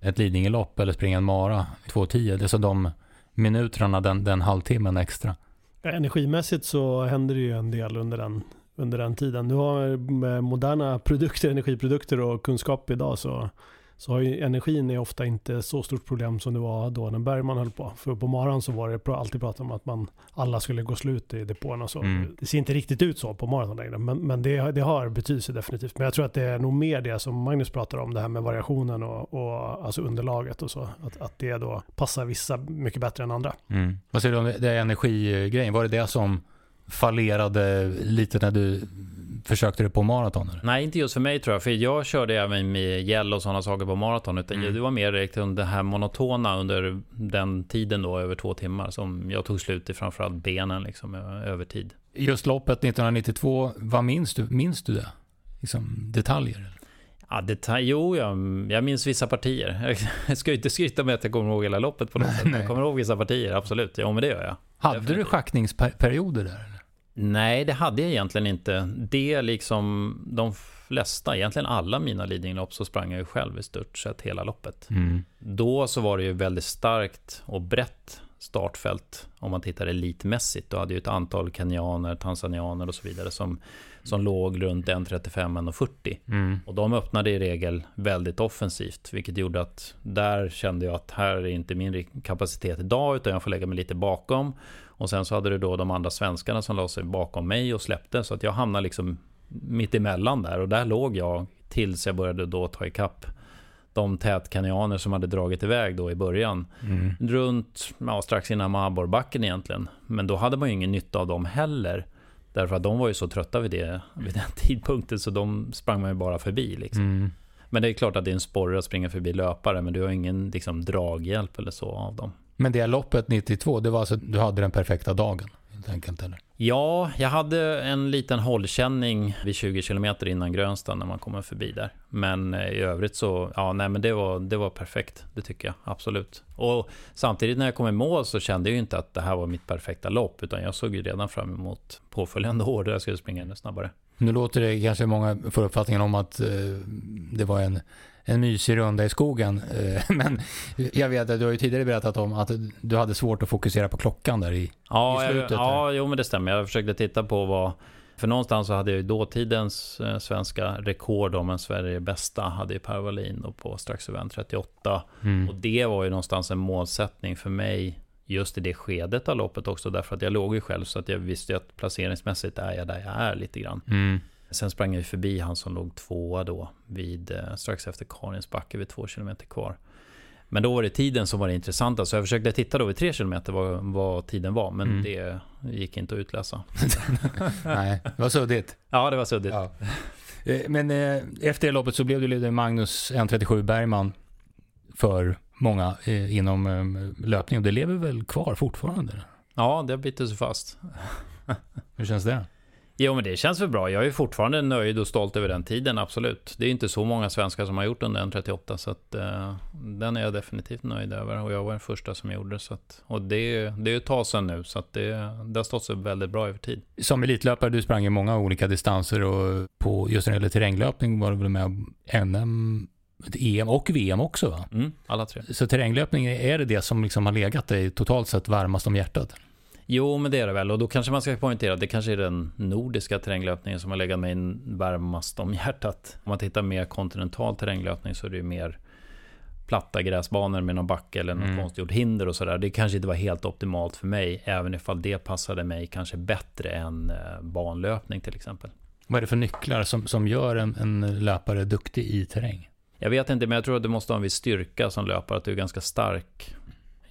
ett Lidingölopp eller springa en mara 2.10, det är så de minuterna, den, den halvtimmen extra. Energimässigt så händer det ju en del under den, under den tiden. Nu har med moderna produkter, energiprodukter och kunskap idag så, så har ju energin är ofta inte så stort problem som det var då när Bergman höll på. För på maran så var det alltid prat om att man alla skulle gå slut i depåerna så. Mm. Det ser inte riktigt ut så på maraton längre, men, men det, det har betydelse definitivt. Men jag tror att det är nog mer det som Magnus pratar om, det här med variationen och, och alltså underlaget och så. Att, att det då passar vissa mycket bättre än andra. Mm. Vad säger du om det, energigrejen? Var det det som fallerade lite när du försökte det på maraton? eller? Nej, inte just för mig tror jag. För jag körde även med gel och sådana saker på maraton. Utan Mm. det var mer liksom det här monotona under den tiden då, över två timmar. Som jag tog slut i framförallt benen liksom över tid. Just loppet 1992, vad minns du? Minns du det? Liksom detaljer? eller? Ja, detalj, jo, jag, jag minns vissa partier. Jag ska ju inte skryta med att jag kommer ihåg hela loppet på något sätt. Jag kommer ihåg vissa partier, absolut. Ja, men det gör jag. Hade du Definitivt. schackningsperioder där? Eller? Nej, det hade jag egentligen inte. Det liksom de flesta, egentligen alla mina Lidingölopp så sprang jag ju själv i stort sett hela loppet. Mm. Då så var det ju väldigt starkt och brett startfält om man tittar elitmässigt. Då hade ju ett antal kenyaner, tanzanianer och så vidare som, som låg runt 1.35-1.40. Mm. Och de öppnade i regel väldigt offensivt, vilket gjorde att där kände jag att här är inte min kapacitet idag, utan jag får lägga mig lite bakom. Och sen så hade du då de andra svenskarna som la sig bakom mig och släppte, så att jag hamnade liksom mitt emellan där. Och där låg jag tills jag började då ta ikapp de tätkanyaner som hade dragit iväg då i början. Mm. Runt, ja, strax innan Maborbacken egentligen. Men då hade man ju ingen nytta av dem heller. Därför att de var ju så trötta vid, det, vid den tidpunkten så de sprang man ju bara förbi. Liksom. Mm. Men det är klart att det är en sporre att springa förbi löpare, men du har ingen liksom, draghjälp eller så av dem. Men det loppet 92, det var alltså du hade den perfekta dagen? Helt enkelt, eller? Ja, jag hade en liten hållkänning vid 20 km innan Grönstad när man kommer förbi där. Men eh, i övrigt så, ja, nej men det var, det var perfekt. Det tycker jag, absolut. Och samtidigt när jag kom i mål så kände jag ju inte att det här var mitt perfekta lopp, utan jag såg ju redan fram emot påföljande år där jag skulle springa ännu snabbare. Nu låter det kanske många får uppfattningen om att eh, det var en, en mysig runda i skogen. Eh, men jag vet att du har ju tidigare berättat om att du hade svårt att fokusera på klockan där i. Ja, I jag, slutet ja jo men det stämmer. Jag försökte titta på vad... För någonstans så hade jag ju dåtidens eh, svenska rekord om en Sverige bästa hade ju Per Wallin på strax över 1.38. Mm. Och det var ju någonstans en målsättning för mig just i det skedet av loppet också. Därför att jag låg ju själv så att jag visste att placeringsmässigt är jag där jag är lite grann. Mm. Sen sprang jag förbi han som låg tvåa då vid, eh, strax efter Karinsbacke vid två kilometer kvar. Men då var det tiden som var det intressanta, så jag försökte titta då vid tre kilometer vad, vad tiden var, men Mm. det gick inte att utläsa. Nej, det var suddigt. Ja, det var suddigt. Ja. Eh, Men eh, efter det loppet så blev du ledare Magnus 1.37 Bergman för många eh, inom eh, löpning och det lever väl kvar fortfarande? Ja, det har bitit sig fast. Hur känns det? Jo, men det känns väl bra. Jag är fortfarande nöjd och stolt över den tiden, absolut. Det är inte så många svenskar som har gjort under 1.38, så att, eh, den är jag definitivt nöjd över. Och jag var den första som gjorde det. Så att, och det, det är ett tag sedan nu, så att det, det har stått sig väldigt bra över tid. Som elitlöpare, du sprang ju många olika distanser och på just när det gäller terränglöpning var du väl med NM, EM och VM också va? Mm, alla tre. Så terränglöpning, är det det som liksom har legat dig totalt sett varmast om hjärtat? Jo, men det är det väl. Och då kanske man ska poängtera att det kanske är den nordiska terränglöpningen som har legat mig varmast om hjärtat. Om man tittar mer kontinental terränglöpning så är det ju mer platta gräsbanor med någon backe eller något Mm. konstgjort hinder och sådär. Det kanske inte var helt optimalt för mig, även ifall det passade mig kanske bättre än eh, banlöpning till exempel. Vad är det för nycklar som, som gör en, en löpare duktig i terräng? Jag vet inte, men jag tror att du måste ha en viss styrka som löpare, att du är ganska stark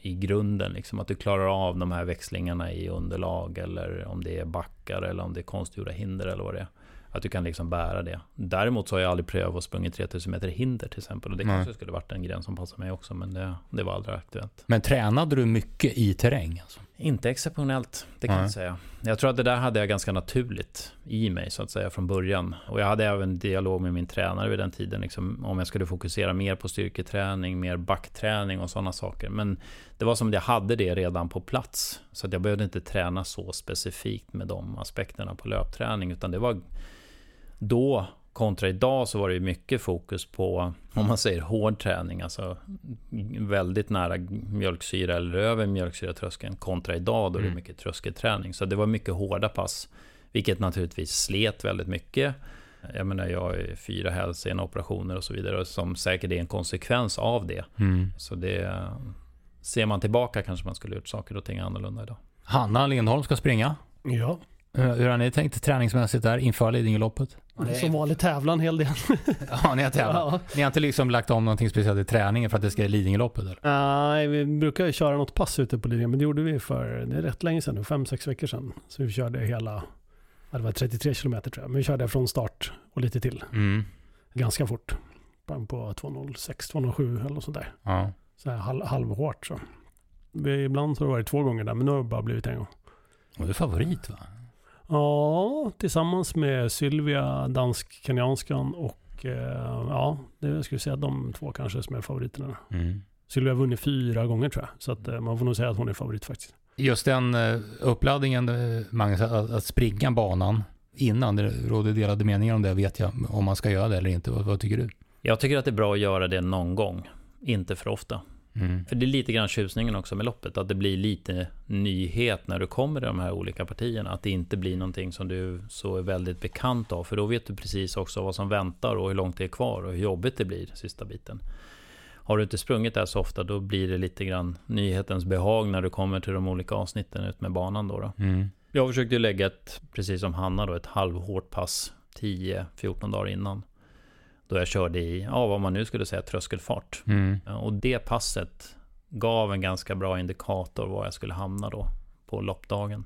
i grunden. Liksom, att du klarar av de här växlingarna i underlag eller om det är back backar eller om det är konstgjorda hinder eller vad det är. Att du kan liksom bära det. Däremot så har jag aldrig prövat att springa 3000 meter hinder till exempel. Och det Nej. kanske skulle varit en gren som passar mig också, men det, det var aldrig aktuellt. Men tränade du mycket i terräng? Alltså? Inte exceptionellt, det kan Nej. jag säga. Jag tror att det där hade jag ganska naturligt i mig, så att säga, från början. Och jag hade även dialog med min tränare vid den tiden, liksom, om jag skulle fokusera mer på styrketräning, mer backträning och sådana saker. Men det var som att jag hade det redan på plats. Så att jag behövde inte träna så specifikt med de aspekterna på löpträning, utan det var då kontra idag så var det ju mycket fokus på, om man säger hård träning, alltså väldigt nära mjölksyra eller över mjölksyratröskeln kontra idag då är det Mm. mycket tröskelträning. Så det var mycket hårda pass, vilket naturligtvis slet väldigt mycket. Jag menar, jag är fyra hälseneoperationer och så vidare, som säkert är en konsekvens av det. Mm. Så det, ser man tillbaka kanske man skulle gjort saker och ting annorlunda idag. Hanna Lindholm ska springa. Ja, Hur hur har ni tänkt träningsmässigt där inför Lidingöloppet? som vanligt tävla en hel del. Ja, ni har tävlat. Ja. Ni har inte liksom lagt om någonting speciellt i träningen för att det ska i Lidingöloppet? Eller? Nej, vi brukar ju köra något pass ute på Lidingö, men det gjorde vi för, det är rätt länge sedan nu, fem, sex veckor sedan. Så vi körde hela, det var 33 kilometer tror jag, men vi körde från start och lite till. Mm. Ganska fort. På 2.06, 2.07 eller något sånt där. Ja. Så här halv, halvhårt så. Vi, ibland så har det varit två gånger där, men nu har det bara blivit en gång. Och du är favorit va? Ja, tillsammans med Sylvia, dansk-kenyanskan och eh, ja, det jag skulle säga de två kanske som är favoriterna. Mm. Sylvia har vunnit fyra gånger tror jag, så att, eh, man får nog säga att hon är favorit faktiskt. Just den eh, uppladdningen, Magnus, att, att springa banan innan, det råder delade meningar om det vet jag, om man ska göra det eller inte. Vad, vad tycker du? Jag tycker att det är bra att göra det någon gång, inte för ofta. Mm. För det är lite grann tjusningen också med loppet, att det blir lite nyhet när du kommer i de här olika partierna. Att det inte blir någonting som du så är väldigt bekant av, för då vet du precis också vad som väntar och hur långt det är kvar och hur jobbigt det blir sista biten. Har du inte sprungit där så ofta, då blir det lite grann nyhetens behag när du kommer till de olika avsnitten ut med banan då. då. Mm. Jag försökte lägga ett, precis som Hanna då, ett halvhårt pass 10-14 dagar innan. Då jag körde i, ja vad man nu skulle säga, tröskelfart. Mm. Och det passet gav en ganska bra indikator var jag skulle hamna då på loppdagen.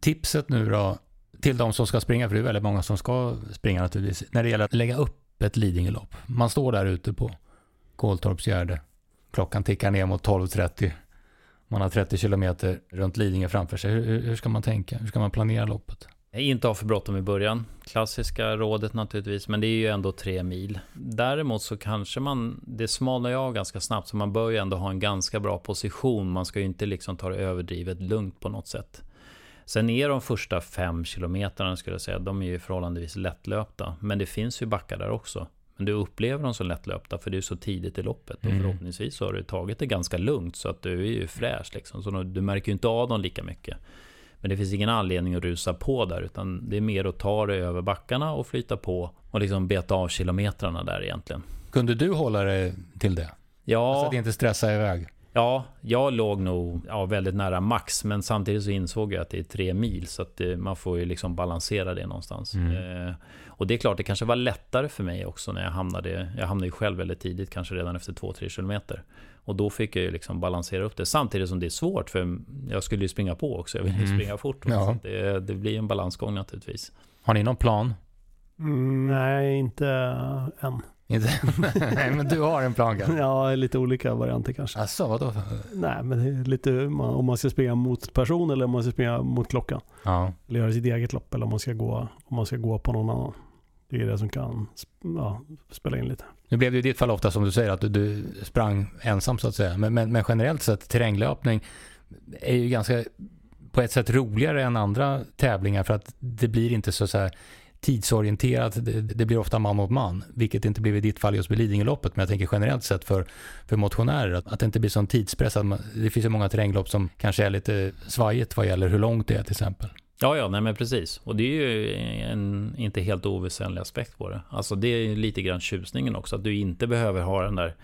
Tipset nu då, till de som ska springa, för det är väldigt många som ska springa naturligtvis, när det gäller att lägga upp ett Lidingölopp. Man står där ute på Koltorpsgärde. Klockan tickar ner mot 12.30. Man har 30 kilometer runt Lidingö framför sig. Hur, hur ska man tänka? Hur ska man planera loppet? Inte ha för bråttom i början. Klassiska rådet naturligtvis, men det är ju ändå tre mil. Däremot så kanske man, det smalnar ju av ganska snabbt, så man bör ju ändå ha en ganska bra position. Man ska ju inte liksom ta det överdrivet lugnt på något sätt. Sen är de första fem kilometrarna skulle jag säga, de är ju förhållandevis lättlöpta. Men det finns ju backar där också. Men du upplever dem som lättlöpta för det är så tidigt i loppet. Och Mm. förhoppningsvis så har du tagit det ganska lugnt så att du är ju fräsch liksom. Så du märker ju inte av dem lika mycket. Men det finns ingen anledning att rusa på där utan det är mer att ta det över backarna och flyta på och liksom beta av kilometrarna där egentligen. Kunde du hålla dig till det? Ja, Så att inte stressa iväg? ja jag låg nog ja, väldigt nära max men samtidigt så insåg jag att det är tre mil så att det, man får ju liksom balansera det någonstans. Mm. Eh, och det är klart, det kanske var lättare för mig också när jag hamnade, jag hamnade ju själv väldigt tidigt, kanske redan efter 2-3 kilometer. Och då fick jag ju liksom balansera upp det, samtidigt som det är svårt för jag skulle ju springa på också, jag ville ju Mm. springa fort. Ja. Det, det blir en balansgång naturligtvis. Har ni någon plan? Mm, nej, inte än. Inte? Nej, men du har en plan kanske? Ja, lite olika varianter kanske. Alltså, vadå? Nej, men det är lite om man ska springa mot person eller om man ska springa mot klockan. Ja. Eller göra sitt eget lopp eller om man ska gå, om man ska gå på någon annan. Det är det som kan ja, spela in lite. Nu blev det i ditt fall ofta som du säger att du, du sprang ensam så att säga. Men, men, men generellt sett terränglöpning är ju ganska på ett sätt roligare än andra tävlingar för att det blir inte så, så här tidsorienterat. Det, det blir ofta man mot man, vilket inte blev i ditt fall just med Lidingöloppet. Men jag tänker generellt sett för, för motionärer att, att det inte blir sån tidspress. Att man, det finns ju många terränglopp som kanske är lite svajigt vad gäller hur långt det är till exempel. Ja, ja, nej men precis. Och det är ju en inte helt oväsentlig aspekt på det. Alltså det är ju lite grann tjusningen också, att du inte behöver ha den där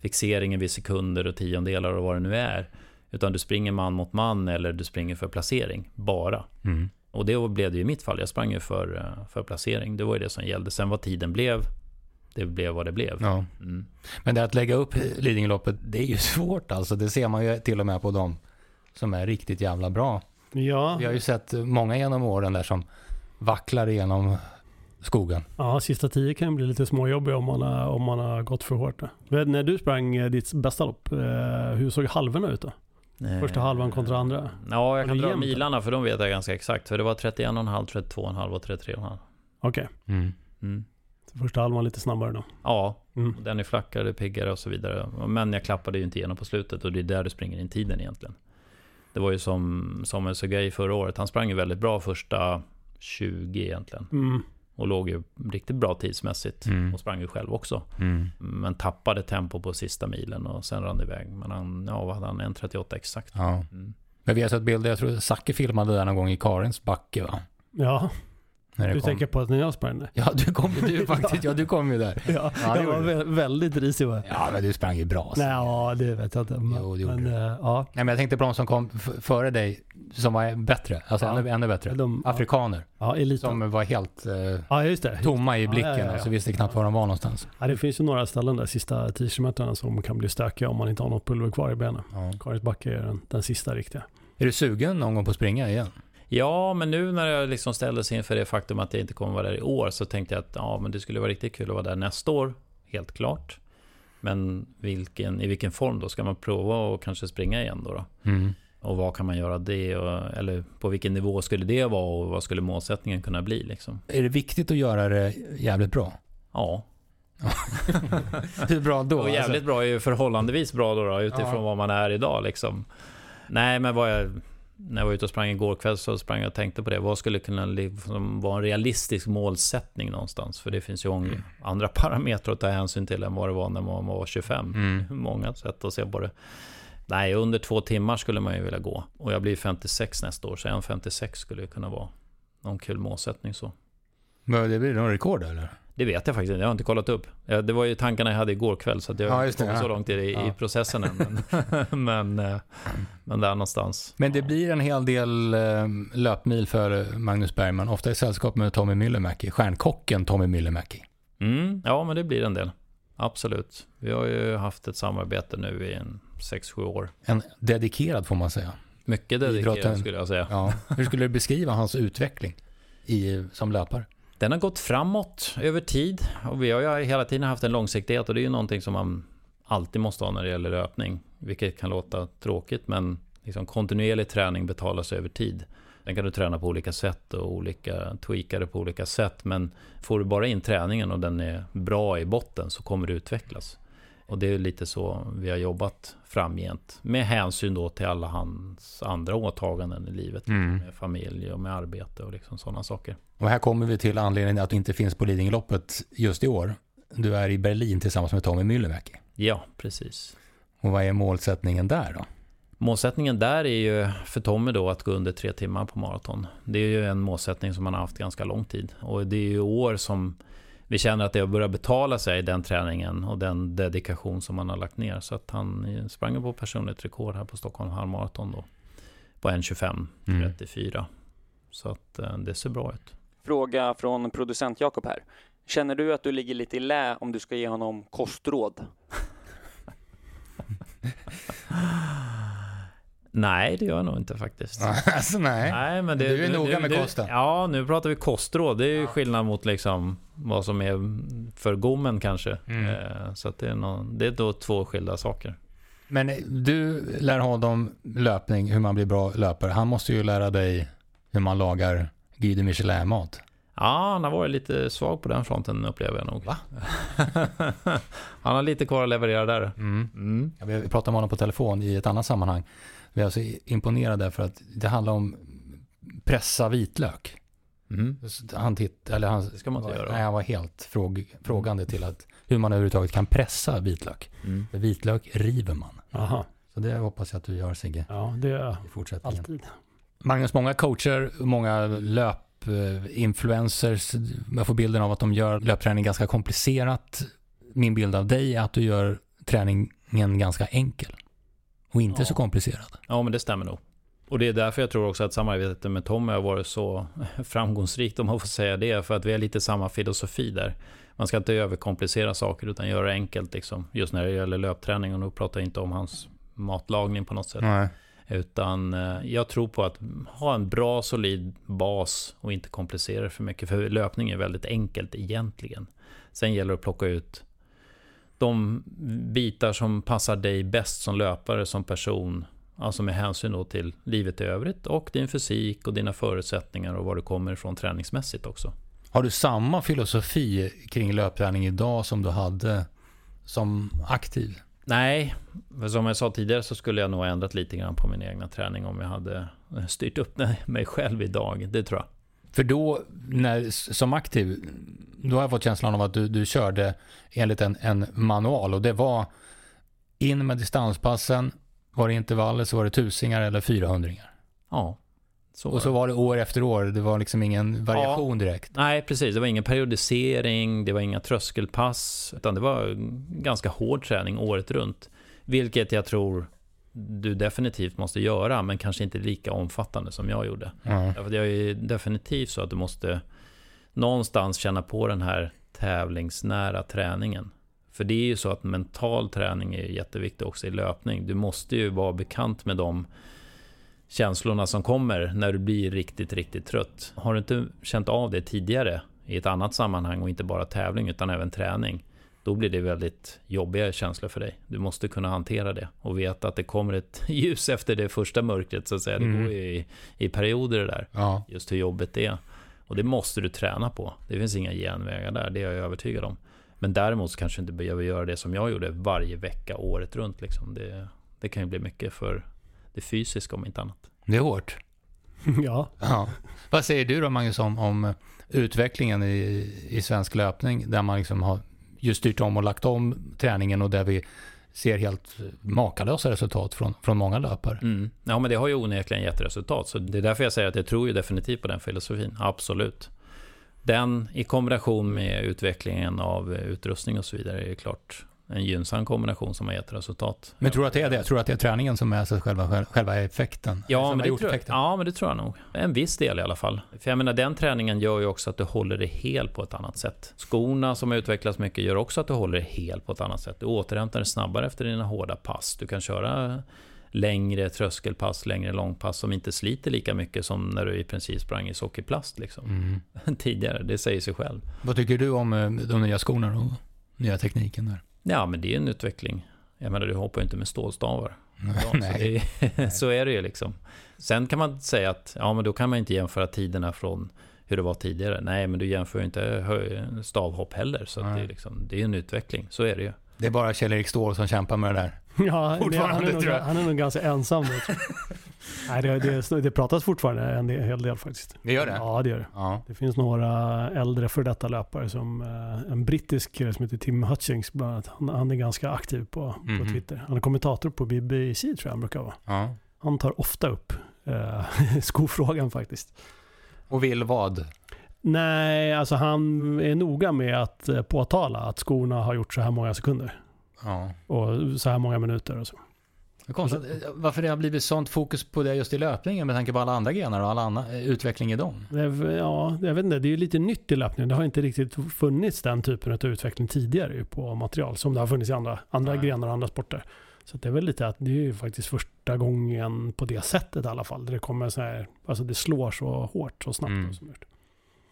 fixeringen vid sekunder och tiondelar och vad det nu är. Utan du springer man mot man eller du springer för placering, bara. Mm. Och det blev det ju i mitt fall. Jag sprang ju för, eh, för placering. Det var ju det som gällde. Sen vad tiden blev, det blev vad det blev. Ja. Mm. Men det att lägga upp Lidingöloppet, det är ju svårt alltså. Det ser man ju till och med på dem som är riktigt jävla bra. Ja, Vi har ju sett många genom åren där som vacklar igenom skogen. ja, sista tio kan bli lite småjobbiga om man har, om man har gått för hårt. När du sprang eh, ditt bästa lopp, eh, hur såg halvorna ut då? Första halvan kontra andra? Ja, jag kan dra jämnt, milarna för de vet jag ganska exakt. För det var 31,5, 32,5 och 33,5. Okej, Mm. Mm. så första halvan lite snabbare då. Ja, Mm. den är flackare, piggare och så vidare. Men jag klappade ju inte igenom på slutet och det är där du springer in tiden egentligen. Det var ju som Samuel Segay förra året. Han sprang ju väldigt bra första 20 egentligen. Mm. Och låg ju riktigt bra tidsmässigt. Mm. Och sprang ju själv också. Mm. Men tappade tempo på sista milen och sen rann det iväg. Men han, ja vad hade han? 1.38 exakt. Ja. Mm. Men vi har sett bilder, jag tror Zacke filmade där någon gång i Karins backe va? Ja, När det du kom. tänker på att när jag sprang där? Ja, du kom ju faktiskt. Ja, du kom ju där. Ja, Ja, jag var vä- väldigt risig va? Ja, men du sprang ju bra. alltså. Nej, ja, det vet jag inte. Men, Jo, det men, du. eh, ja. Nej, men jag tänkte på de som kom före dig, som var bättre. Alltså Ja. ännu, ännu bättre. De, ja, Afrikaner. ja, eliten. Som var helt eh, Ja, tomma i Ja, blicken ja, ja, ja. och så visste knappt var de var någonstans. Ja, det finns ju några ställen där, sista 10 kilometerna, som kan bli stökiga om man inte har något pulver kvar i benen. Ja. Karinsbacke är den, den sista riktiga. Är du sugen någon gång på att springa igen? Ja, men nu när jag liksom ställdes inför det faktum att jag inte kommer vara där i år så tänkte jag att ja, men det skulle vara riktigt kul att vara där nästa år. Helt klart. Men vilken, i vilken form då? Ska man prova och kanske springa igen då? då? Mm. Och vad kan man göra det? Och, eller på vilken nivå skulle det vara och vad skulle målsättningen kunna bli? Liksom? Är det viktigt att göra det jävligt bra? Ja, Hur bra då? och jävligt bra är ju förhållandevis bra då, då utifrån Ja. vad man är idag. Liksom. Nej, men vad jag, när jag var ute och sprang igår kväll så sprang jag och tänkte på det. Vad skulle kunna liksom vara en realistisk målsättning någonstans? För det finns ju många andra parametrar att ta hänsyn till än vad det var när man var 25. Mm. Många sätt att se på det. Nej, under två timmar skulle man ju vilja gå. Och jag blir 56 nästa år, så 1.56 skulle ju kunna vara någon kul målsättning så. Men det blir någon rekord eller? Det vet jag faktiskt inte, jag har inte kollat upp. Det var ju tankarna jag hade igår kväll, så att jag Ja, har inte kommit så långt i, i Ja. processen än. Men, men, eh, men där någonstans. Men det blir en hel del eh, löpmil för Magnus Bergman, ofta i sällskap med Tommy Myllymäki, stjärnkocken Tommy Myllymäki. Mm, ja, men det blir en del. Absolut. Vi har ju haft ett samarbete nu i en 6-7 år. En dedikerad får man säga. Mycket dedikerat Idrotten. skulle jag säga. Ja. Hur skulle du beskriva hans utveckling i, som löpare? Den har gått framåt över tid och vi har ju hela tiden haft en långsiktighet och det är ju någonting som man alltid måste ha när det gäller löpning. Vilket kan låta tråkigt men liksom kontinuerlig träning betalas över tid. Sen kan du träna på olika sätt och olika tweakare på olika sätt men får du bara in träningen och den är bra i botten så kommer det utvecklas. Och det är lite så vi har jobbat framgent med hänsyn då till alla hans andra åtaganden i livet. Mm. Med familj och med arbete och liksom sådana saker. Och här kommer vi till anledningen att du inte finns på Lidingöloppet just i år. Du är i Berlin tillsammans med Tommy Myllymäki. Ja, precis. Och vad är målsättningen där då? Målsättningen där är ju för Tommy då att gå under tre timmar på maraton. Det är ju en målsättning som han har haft ganska lång tid. Och det är ju år som vi känner att det har börjat betala sig, den träningen och den dedikation som han har lagt ner. Så att han sprang på personligt rekord här på Stockholm halvmaraton då. På 1.25.34. Mm. Så att eh, det ser bra ut. Fråga från producent Jakob här. Känner du att du ligger lite i lä om du ska ge honom kostråd? Nej, det gör jag nog inte faktiskt. alltså nej. Nej, men det, Du är nu- noga med nu- kosten. Ja, nu pratar vi kostråd. Det är ju skillnad mot liksom vad som är för gommen kanske. Mm. Eh, Så det, är nå- det är då två skilda saker. Men du lär honom löpning, hur man blir bra löpare. Han måste ju lära dig hur man lagar Guy de Michelin-mat. Ja, han har varit lite svag på den fronten upplever jag nog. Va? han har lite kvar att leverera där. Mm. Mm. Ja, Vi pratade med honom på telefon i ett annat sammanhang. Vi är så imponerade för att det handlar om pressa vitlök. Mm. Han titt, eller han, Det ska man inte var, göra. Nej, han var helt fråg, frågande till att hur man överhuvudtaget kan pressa vitlök. Mm. För vitlök river man. Jaha, Så det hoppas jag att du gör Sigge ja det i fortsättningen. alltid. Magnus, många coacher, många löpinfluencers, jag får bilden av att de gör löpträning ganska komplicerat. Min bild av dig är att du gör träningen ganska enkel och inte Ja. så komplicerad. Ja, men det stämmer nog. Och det är därför jag tror också att samarbetet med Tommy har varit så framgångsrikt, om man får säga det. För att vi har lite samma filosofi där. Man ska inte överkomplicera saker, utan göra det enkelt. Liksom. Just när det gäller löpträning. Och nu pratar jag inte om hans matlagning på något sätt. Nej. Utan eh, jag tror på att ha en bra solid bas och inte komplicera det för mycket. För löpning är väldigt enkelt egentligen. Sen gäller det att plocka ut de bitar som passar dig bäst som löpare, som person. Alltså med hänsyn då till livet i övrigt och din fysik och dina förutsättningar och var du kommer ifrån träningsmässigt också. Har du samma filosofi kring löpträning idag som du hade som aktiv? Nej, för som jag sa tidigare så skulle jag nog ändrat lite grann på min egna träning om jag hade styrt upp mig själv idag. Det tror jag. För då, när, som aktiv, då har jag fått känslan av att du, du körde enligt en, en manual och det var in med distanspassen, var det intervaller så var det tusingar eller fyrahundringar. Ja. Så och så var det år efter år, det var liksom ingen variation ja, direkt. Nej, precis. Det var ingen periodisering, det var inga tröskelpass, utan det var ganska hård träning året runt. Vilket jag tror du definitivt måste göra, men kanske inte lika omfattande som jag gjorde. Mm. Det är ju definitivt så att du måste någonstans känna på den här tävlingsnära träningen. För det är ju så att mental träning är jätteviktig också i löpning. Du måste ju vara bekant med de känslorna som kommer när du blir riktigt, riktigt trött. Har du inte känt av det tidigare i ett annat sammanhang och inte bara tävling utan även träning, då blir det väldigt jobbiga känslor för dig. Du måste kunna hantera det och veta att det kommer ett ljus efter det första mörkret så att säga. Det mm. går i, i perioder det där. Ja. Just hur jobbigt det är. Och det måste du träna på. Det finns inga genvägar där, det är jag övertygad om. Men däremot så kanske du inte behöver göra det som jag gjorde varje vecka året runt. Liksom. Det, det kan ju bli mycket för det fysiska om inte annat. Det är hårt. ja. ja. Vad säger du då Magnus om, om utvecklingen i, i svensk löpning där man liksom har ju styrt om och lagt om träningen och där vi ser helt makalösa resultat från, från många löpare. Mm. Ja, men det har ju onekligen gett resultat. Så det är därför jag säger att jag tror ju definitivt på den filosofin. Absolut. Den i kombination med utvecklingen av utrustning och så vidare är klart en gynnsam kombination som har gett resultat. Men tror du att det är det? Tror du att det är träningen som är själva, själva effekten? Ja men, det tror jag, ja, men det tror jag nog. En viss del i alla fall. För jag menar, den träningen gör ju också att du håller dig hel på ett annat sätt. Skorna som har utvecklats mycket gör också att du håller dig hel på ett annat sätt. Du återhämtar dig snabbare efter dina hårda pass. Du kan köra längre tröskelpass, längre långpass som inte sliter lika mycket som när du i princip sprang i sockerplast liksom. Mm. Tidigare, det säger sig själv. Vad tycker du om eh, de nya skorna och nya tekniken där? Ja, men det är en utveckling. Jag menar, du hoppar inte med stålstavar. så, är, så är det ju liksom. Sen kan man säga att, ja men då kan man inte jämföra tiderna från hur det var tidigare. Nej, men du jämför ju inte stavhopp heller. Så det, är liksom, det är en utveckling, så är det ju. Det är bara Kjell-Erik Ståhl som kämpar med det där. Ja, han, är nog, han är nog ganska ensam nu. Nej, det, det, det, pratas fortfarande en hel del faktiskt. Det gör det? Ja, det gör det. Ja. Det finns några äldre för detta löpare som eh, en brittisk kille som heter Tim Hutchings bland annat. Han, han är ganska aktiv på, mm -hmm. på mhm. Twitter. Han är kommentator på BBC tror jag han brukar vara. Ja. Han tar ofta upp eh, skofrågan faktiskt. Och vill vad? Nej, alltså han är noga med att eh, påtala att skorna har gjort så här många sekunder. Ja. Och så här många minuter och så. Konstigt, varför det har blivit sånt fokus på det just i löpningen med tanke på alla andra grenar och all annan eh, utveckling i dem? Ja, jag vet inte. Det är ju lite nytt i löpningen. Det har inte riktigt funnits den typen av utveckling tidigare på material som det har funnits i andra, andra grenar och andra sporter. Så det är väl lite att det är ju faktiskt första gången på det sättet i alla fall. Där det kommer så här, alltså det slår så hårt så snabbt. Mm. Och så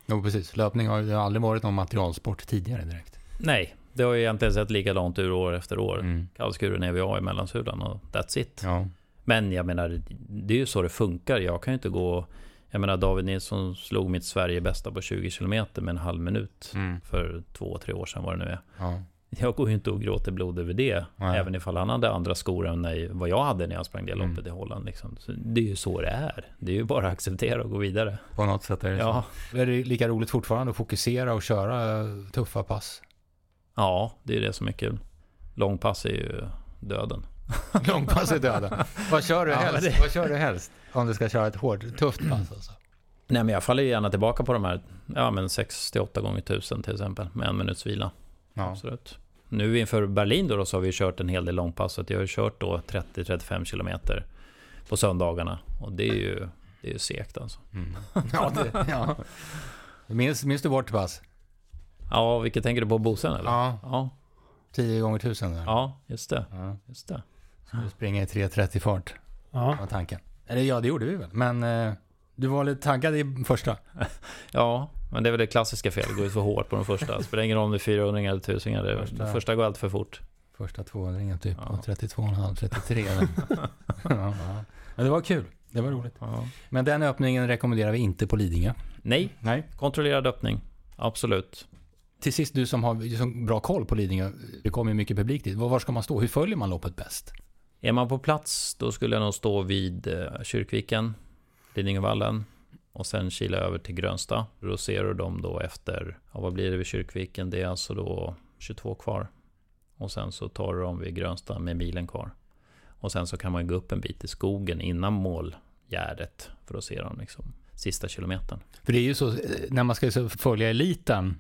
Jo, precis. Löpning har ju aldrig varit någon materialsport tidigare direkt. Nej, det har ju egentligen sett likadant ut år efter år. Mm. Kallskuren EVA i mellansulan och that's it. Ja. Men jag menar, det är ju så det funkar. Jag kan ju inte gå... Jag menar, David Nilsson slog mitt Sverige bästa på 20 km med en halv minut mm. för två, tre år sedan vad det nu är. Ja. Jag går ju inte och gråter blod över det. Nej. Även ifall han hade andra skor än vad jag hade när jag sprang det mm. loppet mm. i Holland. Liksom. Så det är ju så det är. Det är ju bara att acceptera och gå vidare. På något sätt är det ja. så. Är det lika roligt fortfarande att fokusera och köra tuffa pass? Ja, det är det som är kul. Långpass är ju döden. Långpass är döden. Vad kör du helst? Ja, det... Vad kör du helst? Om du ska köra ett hårt, tufft pass alltså? Nej, men jag faller gärna tillbaka på de här, ja men 6-8 gånger 1000 till exempel, med en minuts vila. Ja. Absolut. Nu inför Berlin då, då så har vi kört en hel del långpass. Jag har kört då 30-35 kilometer på söndagarna. Och det är ju, det är ju segt alltså. Mm. Ja, det, ja. Minns, minns du vårt pass? Ja, vilket tänker du på Bosen eller? Ja. ja. 10 gånger 1000 Ja, just det. Ja. Just det. Så du springer i 3.30 fart. Ja. var tanken. Eller ja, det gjorde vi väl. Men eh, du var lite taggad i första. Ja, men det är väl det klassiska felet. Gå ut för hårt på de första. Spelar ingen roll om det är 400 eller 1000 det Första. första, första går alltid för fort. Första 200 typ. Ja. Och 32,5, 33. ja, ja. Men det var kul. Det var roligt. Ja. Men den öppningen rekommenderar vi inte på Lidingö. Nej, Nej. kontrollerad öppning. Absolut. Till sist, du som har som bra koll på Lidingö. Det kommer ju mycket publik dit. Var var ska man stå? Hur följer man loppet bäst? Är man på plats, då skulle jag nog stå vid eh, Kyrkviken, Lidingövallen och sen kila över till Grönsta. Då ser du dem då efter, ja, vad blir det vid Kyrkviken? Det är alltså då 22 kvar. Och sen så tar du dem vid Grönsta med milen kvar. Och sen så kan man gå upp en bit i skogen innan målgärdet för att se dem liksom sista kilometern. För det är ju så, eh, när man ska följa eliten,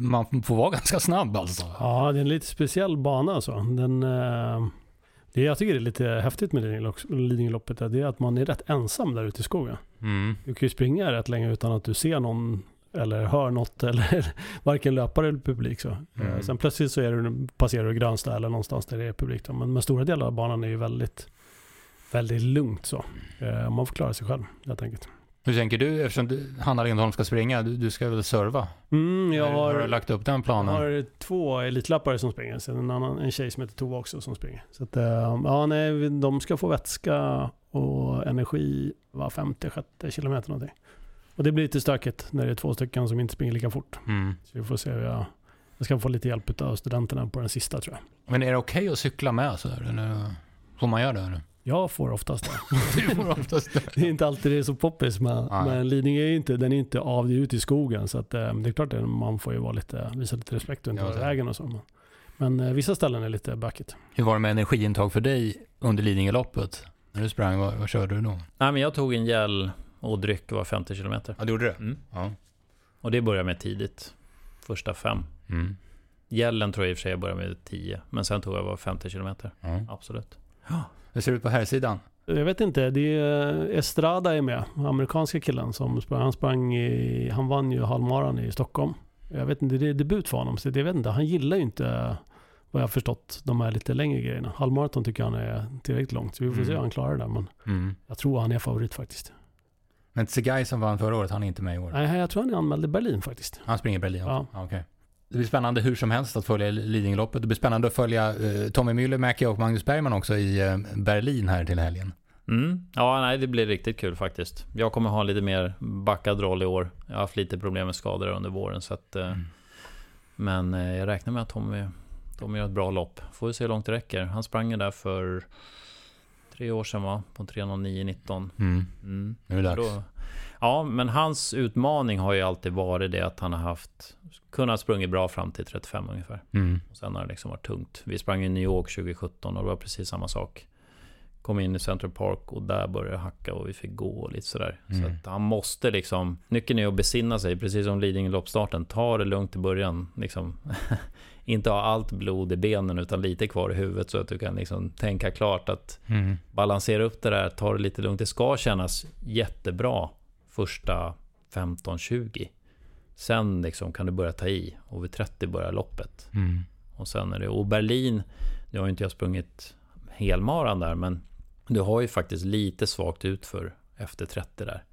man får vara ganska snabb alltså. Ja, det är en lite speciell bana alltså. Den, eh, det jag tycker är lite häftigt med Lidingölopp- Lidingöloppet är det att man är rätt ensam där ute i skogen. Mm. Du kan ju springa rätt länge utan att du ser någon eller hör något eller varken löpare eller publik. Så. Mm. Eh, Sen plötsligt så är du, passerar du Grönsta eller någonstans där det är publik. Då. Men, men stora delar av banan är ju väldigt, väldigt lugnt så. Eh, Man får klara sig själv helt enkelt. Hur tänker du, eftersom du, Hanna Lindholm ska springa, du, du ska väl serva? Mm, jag har, har, du lagt upp den Jag planen? har två elitlöpare som springer, sen en, annan, en tjej som heter Tova också som springer. Så att, eh, ja, nej, de ska få vätska och energi var 50-60 kilometer någonting. Och det blir lite stökigt när det är två stycken som inte springer lika fort. Mm. Så vi får se hur jag, jag ska få lite hjälp av studenterna på den sista tror jag. Men är det okej att cykla med så här, eller får man göra det? Eller? Jag får oftast det. Du får oftast det. Det är inte alltid det är så poppis men, Nej. men Lidingö är ju inte, den är inte av det ute i skogen. Så att, eh, det är klart att man får ju vara lite, visa lite respekt och inte Ja, vägen och så. Men, men eh, vissa ställen är lite backigt. Hur var det med energiintag för dig under Lidingöloppet? När du sprang, vad, vad körde du då? Nej, men jag tog en gel och dryck var 50 kilometer. Ja, du gjorde det? Mm. Ja. Och det började med tidigt. Första fem. Mm. Gällen tror jag i och för sig jag började med 10. Men sen tog jag bara 50 kilometer. ja. Absolut. Hur ser det ut på här sidan? Jag vet inte, det är Estrada är med, amerikanska killen som sprang, han sprang i, han vann ju halvmaran i Stockholm. Jag vet inte, det är debut för honom, så det, jag vet inte, han gillar ju inte vad jag har förstått de här lite längre grejerna. Halvmaraton tycker han är tillräckligt långt, så vi får se Mm. hur han klarar det där, men Mm. jag tror han är favorit faktiskt. Men Tsegai som vann förra året, han är inte med i år. Nej, jag tror han är anmäld i Berlin faktiskt. Han springer i Berlin också? Ja. Okej. Det blir spännande hur som helst att följa Lidingöloppet. Det blir spännande att följa eh, Tommy Müllermäki och Magnus Bergman också i eh, Berlin här till helgen. Mm. Ja, nej, det blir riktigt kul faktiskt. Jag kommer ha en lite mer backad roll i år. Jag har haft lite problem med skador under våren. Så att, eh, Mm. Men eh, jag räknar med att Tommy, Tommy gör ett bra lopp. Får vi se hur långt det räcker. Han sprang ju där för tre år sedan va? På 3.09.19. Mm. Mm. Nu är det dags. Då, ja, men hans utmaning har ju alltid varit det att han har haft kunnat sprungit bra fram till 35 ungefär. Mm. Och sen har det liksom varit tungt. Vi sprang i New York 2017 och det var precis samma sak. Kom in i Central Park och där började det hacka och vi fick gå och lite sådär. Så Mm. att han måste liksom, nyckeln är att besinna sig, precis som Lidingö loppstarten. Ta det lugnt i början. Liksom. Inte ha allt blod i benen utan lite kvar i huvudet så att du kan liksom tänka klart att Mm. balansera upp det där, ta det lite lugnt. Det ska kännas jättebra första 15-20. Sen liksom kan du börja ta i och vid 30 börjar loppet. Mm. Och sen är det, och Berlin, nu har ju inte jag sprungit helmaran där, men du har ju faktiskt lite svagt utför efter 30 där.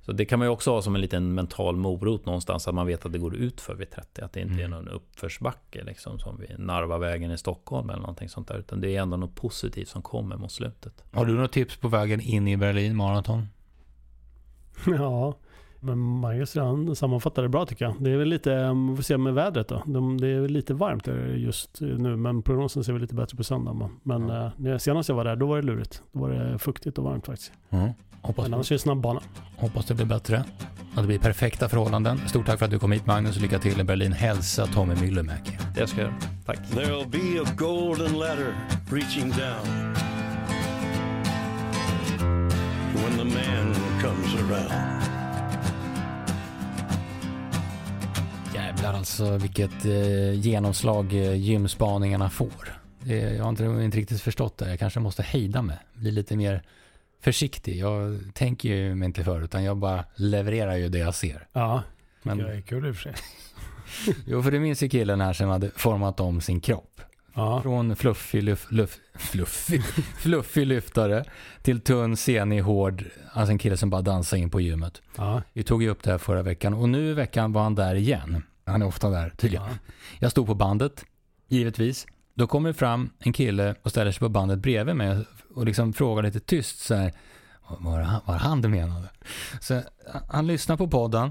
Så det kan man ju också ha som en liten mental morot någonstans, att man vet att det går ut för vid 30. Att det inte är Mm. någon uppförsbacke liksom, som vid Narvavägen i Stockholm eller någonting sånt där. Utan det är ändå något positivt som kommer mot slutet. Har du något tips på vägen in i Berlin maraton? Ja, men Magnus han sammanfattar det bra tycker jag. Det är väl lite, um, vi får se med vädret då. De, det är väl lite varmt just nu, men prognosen ser väl lite bättre på söndag. Men, Ja. eh, när- senast jag var där, då var det lurigt. Då var det fuktigt och varmt faktiskt. Mm. Hoppas, Men annars är det snabb bana. hoppas det blir bättre. Att det blir perfekta förhållanden. Stort tack för att du kom hit Magnus och lycka till i Berlin. Hälsa Tommy Müllermäki. Det ska jag göra. Tack. There'll be a golden ladder reaching down when the man comes around. Jävlar alltså vilket eh, genomslag eh, gymspaningarna får. Det, jag har inte, inte riktigt förstått det. Jag kanske måste hejda mig. Bli lite mer försiktig. Jag tänker ju mig inte för utan jag bara levererar ju det jag ser. Ja, Men, det är kul i och för sig. jo, för det minns ju killen här som hade format om sin kropp. Ja. Från fluffig, luff, luff, fluffig, fluffig lyftare till tunn, senig, hård. Alltså en kille som bara dansar in på gymmet. Ja. Vi tog ju upp det här förra veckan och nu i veckan var han där igen. Han är ofta där tydligen. Ja. Jag stod på bandet, givetvis. Då kommer det fram en kille och ställer sig på bandet bredvid mig och liksom frågar lite tyst så här. Vad var han, du menade? Så han lyssnar på podden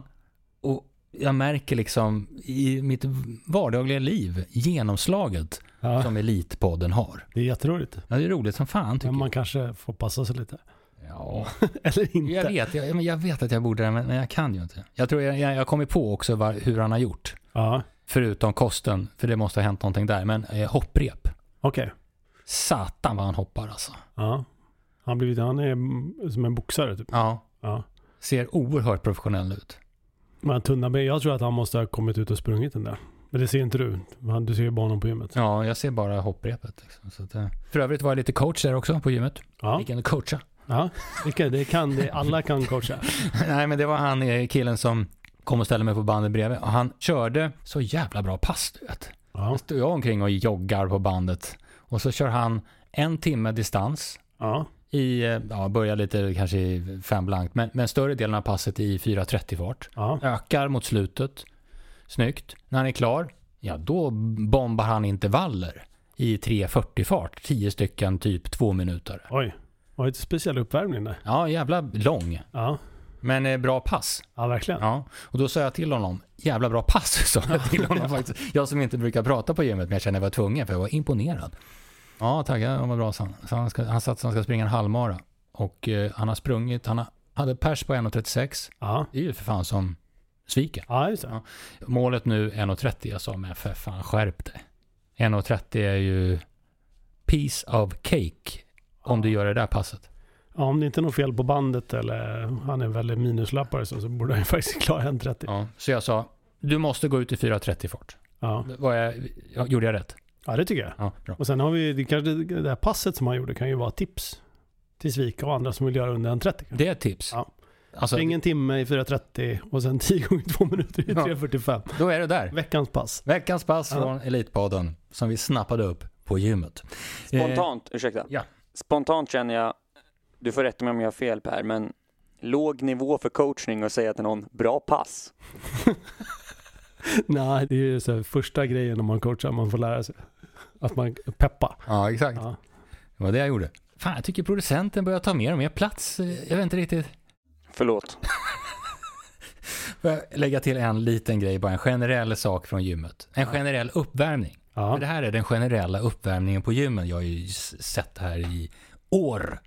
och jag märker liksom i mitt vardagliga liv genomslaget Ja. som Elitpodden har. Det är jätteroligt. Ja, det är roligt som fan tycker Men man kanske får passa sig lite. jag. Ja, Eller inte. jag vet, jag, jag vet att jag borde det, men jag kan ju inte. Jag tror jag, jag, jag kommer på också var, hur han har gjort. Ja, Förutom kosten, för det måste ha hänt någonting där. Men eh, hopprep. okej. Satan vad han hoppar alltså. Ja. Han, blivit, han är mm, som en boxare typ. Ja, Ja. ser oerhört professionell ut. Men tunna ben, jag tror att han måste ha kommit ut och sprungit den där. Men det ser inte du. Du ser ju bara honom på gymmet. Ja, jag ser bara hopprepet. Liksom. Så att, eh. För övrigt var jag lite coach där också på gymmet. Ja, och coacha. ja. Kan, det kan det, alla kan coacha. Nej, men det var han eh, killen som kom och ställde mig på bandet bredvid. Och han körde så jävla bra pass, du vet. Ja, står jag omkring och joggar på bandet. Och så kör han en timme distans ja, i, eh, ja, börjar lite kanske i fem blankt, men, men större delen av passet i 4.30 fart. ja. Ökar mot slutet. Snyggt. När han är klar, ja då bombar han intervaller i 3.40 fart. 10 stycken, typ två minuter. Oj. Var det lite speciell uppvärmning där? Ja, jävla lång. Ja, Men eh, bra pass. ja verkligen. Ja, och då sa jag till honom, jävla bra pass sa jag till honom faktiskt. Jag som inte brukar prata på gymmet, men jag kände jag var tvungen för jag var imponerad. Ja, tackar, det var bra sa han. Så han, ska, han sa att han ska springa en halvmara. Och eh, han har sprungit, han har, hade pers på 1.36. Ja, Det är ju för fan som sviker. ja just det. Ja. Målet nu 1.30, jag sa men för fan skärp dig. 1.30 är ju piece of cake om du gör det där passet. Ja, om det inte är något fel på bandet eller han är väldigt minuslappare så, så borde han ju faktiskt klara 1.30. Ja. Så jag sa, du måste gå ut i 4.30 fart. Ja. Var jag, ja, gjorde jag rätt? ja, det tycker jag. Ja, bra. Och sen har vi, det, kanske, det här passet som han gjorde kan ju vara tips till Svika och andra som vill göra under 1.30. kanske. Det är ett tips. Ja. Alltså, Spring en timme i 4.30 och sen 10 gånger 2 minuter i Ja. 3.45. då är det där. Veckans pass. Veckans pass Ja. från Elitpodden som vi snappade upp på gymmet. Eh, Spontant, ursäkta. ja. Spontant känner jag, du får rätta mig om jag har fel Per, men låg nivå för coachning och säga till någon bra pass. Nej, det är ju så här, första grejen om man coachar, man får lära sig. Att man peppa. ja, exakt. Ja. Det var det jag gjorde. Fan, jag tycker producenten börjar ta mer och mer plats. Eh, Jag vet inte riktigt. Förlåt. Får jag lägga till en liten grej, bara en generell sak från gymmet. En generell uppvärmning. Ja. För det här är den generella uppvärmningen på gymmen. Jag har ju sett det här i år.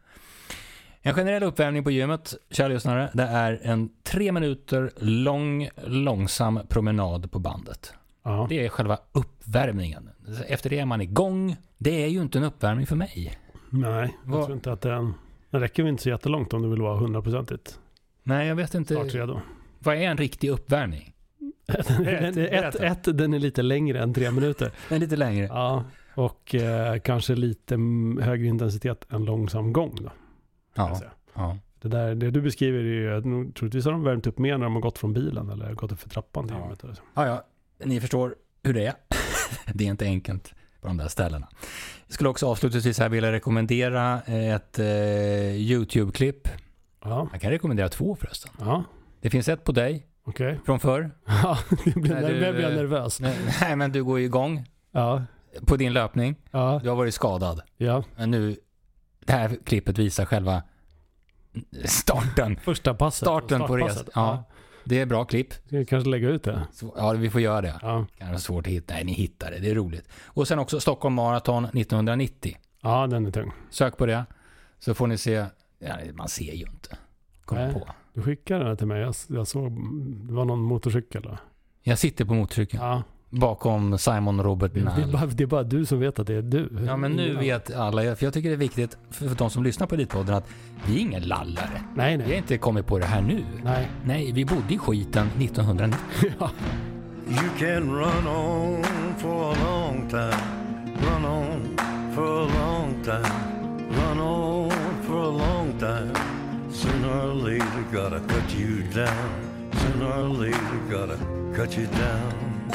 En generell uppvärmning på gymmet, kära lyssnare, det är en tre minuter lång, långsam promenad på bandet. Ja. Det är själva uppvärmningen. Efter det är man igång. Det är ju inte en uppvärmning för mig. Nej, jag tror inte att den... Den räcker väl inte så jättelångt om du vill vara hundraprocentigt Nej, jag vet inte. startredo. Vad är en riktig uppvärmning? Den är- ett, berätta. ett, den är lite längre än tre minuter. Den är lite längre. Ja, och eh, kanske lite högre intensitet än långsam gång. Då, Ja. Det, där, det du beskriver är ju, troligtvis har de värmt upp mer när de har gått från bilen eller gått upp för trappan till Ja. gymmet. Eller så. Ja, ja, ni förstår hur det är. det är inte enkelt på de där ställena. Jag skulle också avslutningsvis här vilja rekommendera ett eh, YouTube-klipp. Ja, Jag kan rekommendera två förresten. ja Det finns ett på dig okej. från förr. Ja, det blir, När du, jag nervös. Nej, nej, men du går ju igång Ja, på din löpning. ja, Du har varit skadad. ja. Men nu, det här klippet visar själva starten. Första passet. Starten på resan. Ja. Det är bra klipp. Ska jag kanske lägga ut det? Ja, vi får göra det. Ja, Det kan vara svårt att hitta. Nej, ni hittar det. Det är roligt. Och sen också Stockholm Marathon 1990. ja den är tung. Sök på det. Så får ni se. Ja, man ser ju inte. Kom Nej. på. Du skickade den till mig. Jag, jag såg, det var någon motorcykel. Då. Jag sitter på motorcykeln. Ja, Bakom Simon Robert det, det, är bara, det är bara du som vet att det är du. Ja, men nu vet alla. För jag tycker det är viktigt för för de som lyssnar på Elitpodden att vi är ingen lallare. Nej, Vi har nej. inte kommit på det här nu. Nej. Nej, vi bodde i skiten 1990. Ja. You can run on for a long time, run on for a long time, time. Sooner or later, gotta cut you down. Sooner or later, gotta cut you down.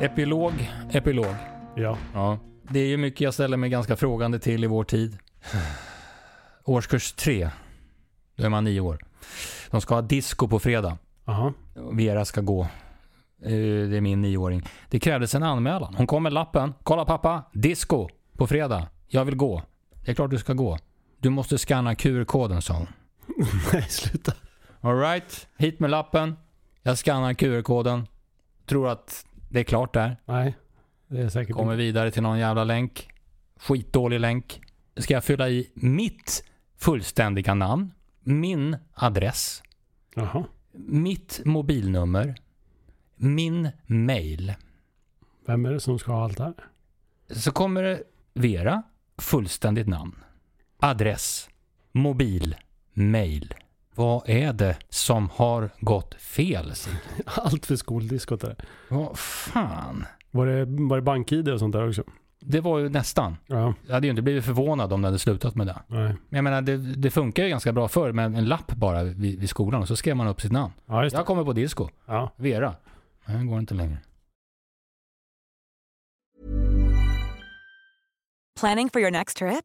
Epilog, epilog. Ja. Ja. Det är ju mycket jag ställer mig ganska frågande till i vår tid. Årskurs tre. Då är man nio år. De ska ha disco på fredag. Aha. Vera ska gå. Eh, Det är min nioåring. Det krävdes en anmälan. Hon kom med lappen. Kolla pappa, disco på fredag. Jag vill gå. Det är klart du ska gå. Du måste scanna QR-koden sa hon. Nej, sluta. Alright, hit med lappen. Jag scannar QR-koden. Tror att det är klart där. Nej, det är säkert Kommer vidare till någon jävla länk. Skitdålig länk. Ska jag fylla i mitt fullständiga namn, min adress, Jaha. mitt mobilnummer, min mail. Vem är det som ska ha allt det här? Så kommer det Vera, fullständigt namn, adress, mobil, mail. Vad är det som har gått fel? Allt för skoldiskot där. Vad fan? Var det, var det bank-id och sånt där också? Det var ju nästan. Ja, Jag hade ju inte blivit förvånad om det hade slutat med det. nej. Men jag menar, det, det funkar ju ganska bra förr med en lapp bara vid, vid skolan och så skrev man upp sitt namn. Ja, just det. Jag kommer på disco. Ja. Vera. Nej, det går inte längre. Planning for your next trip?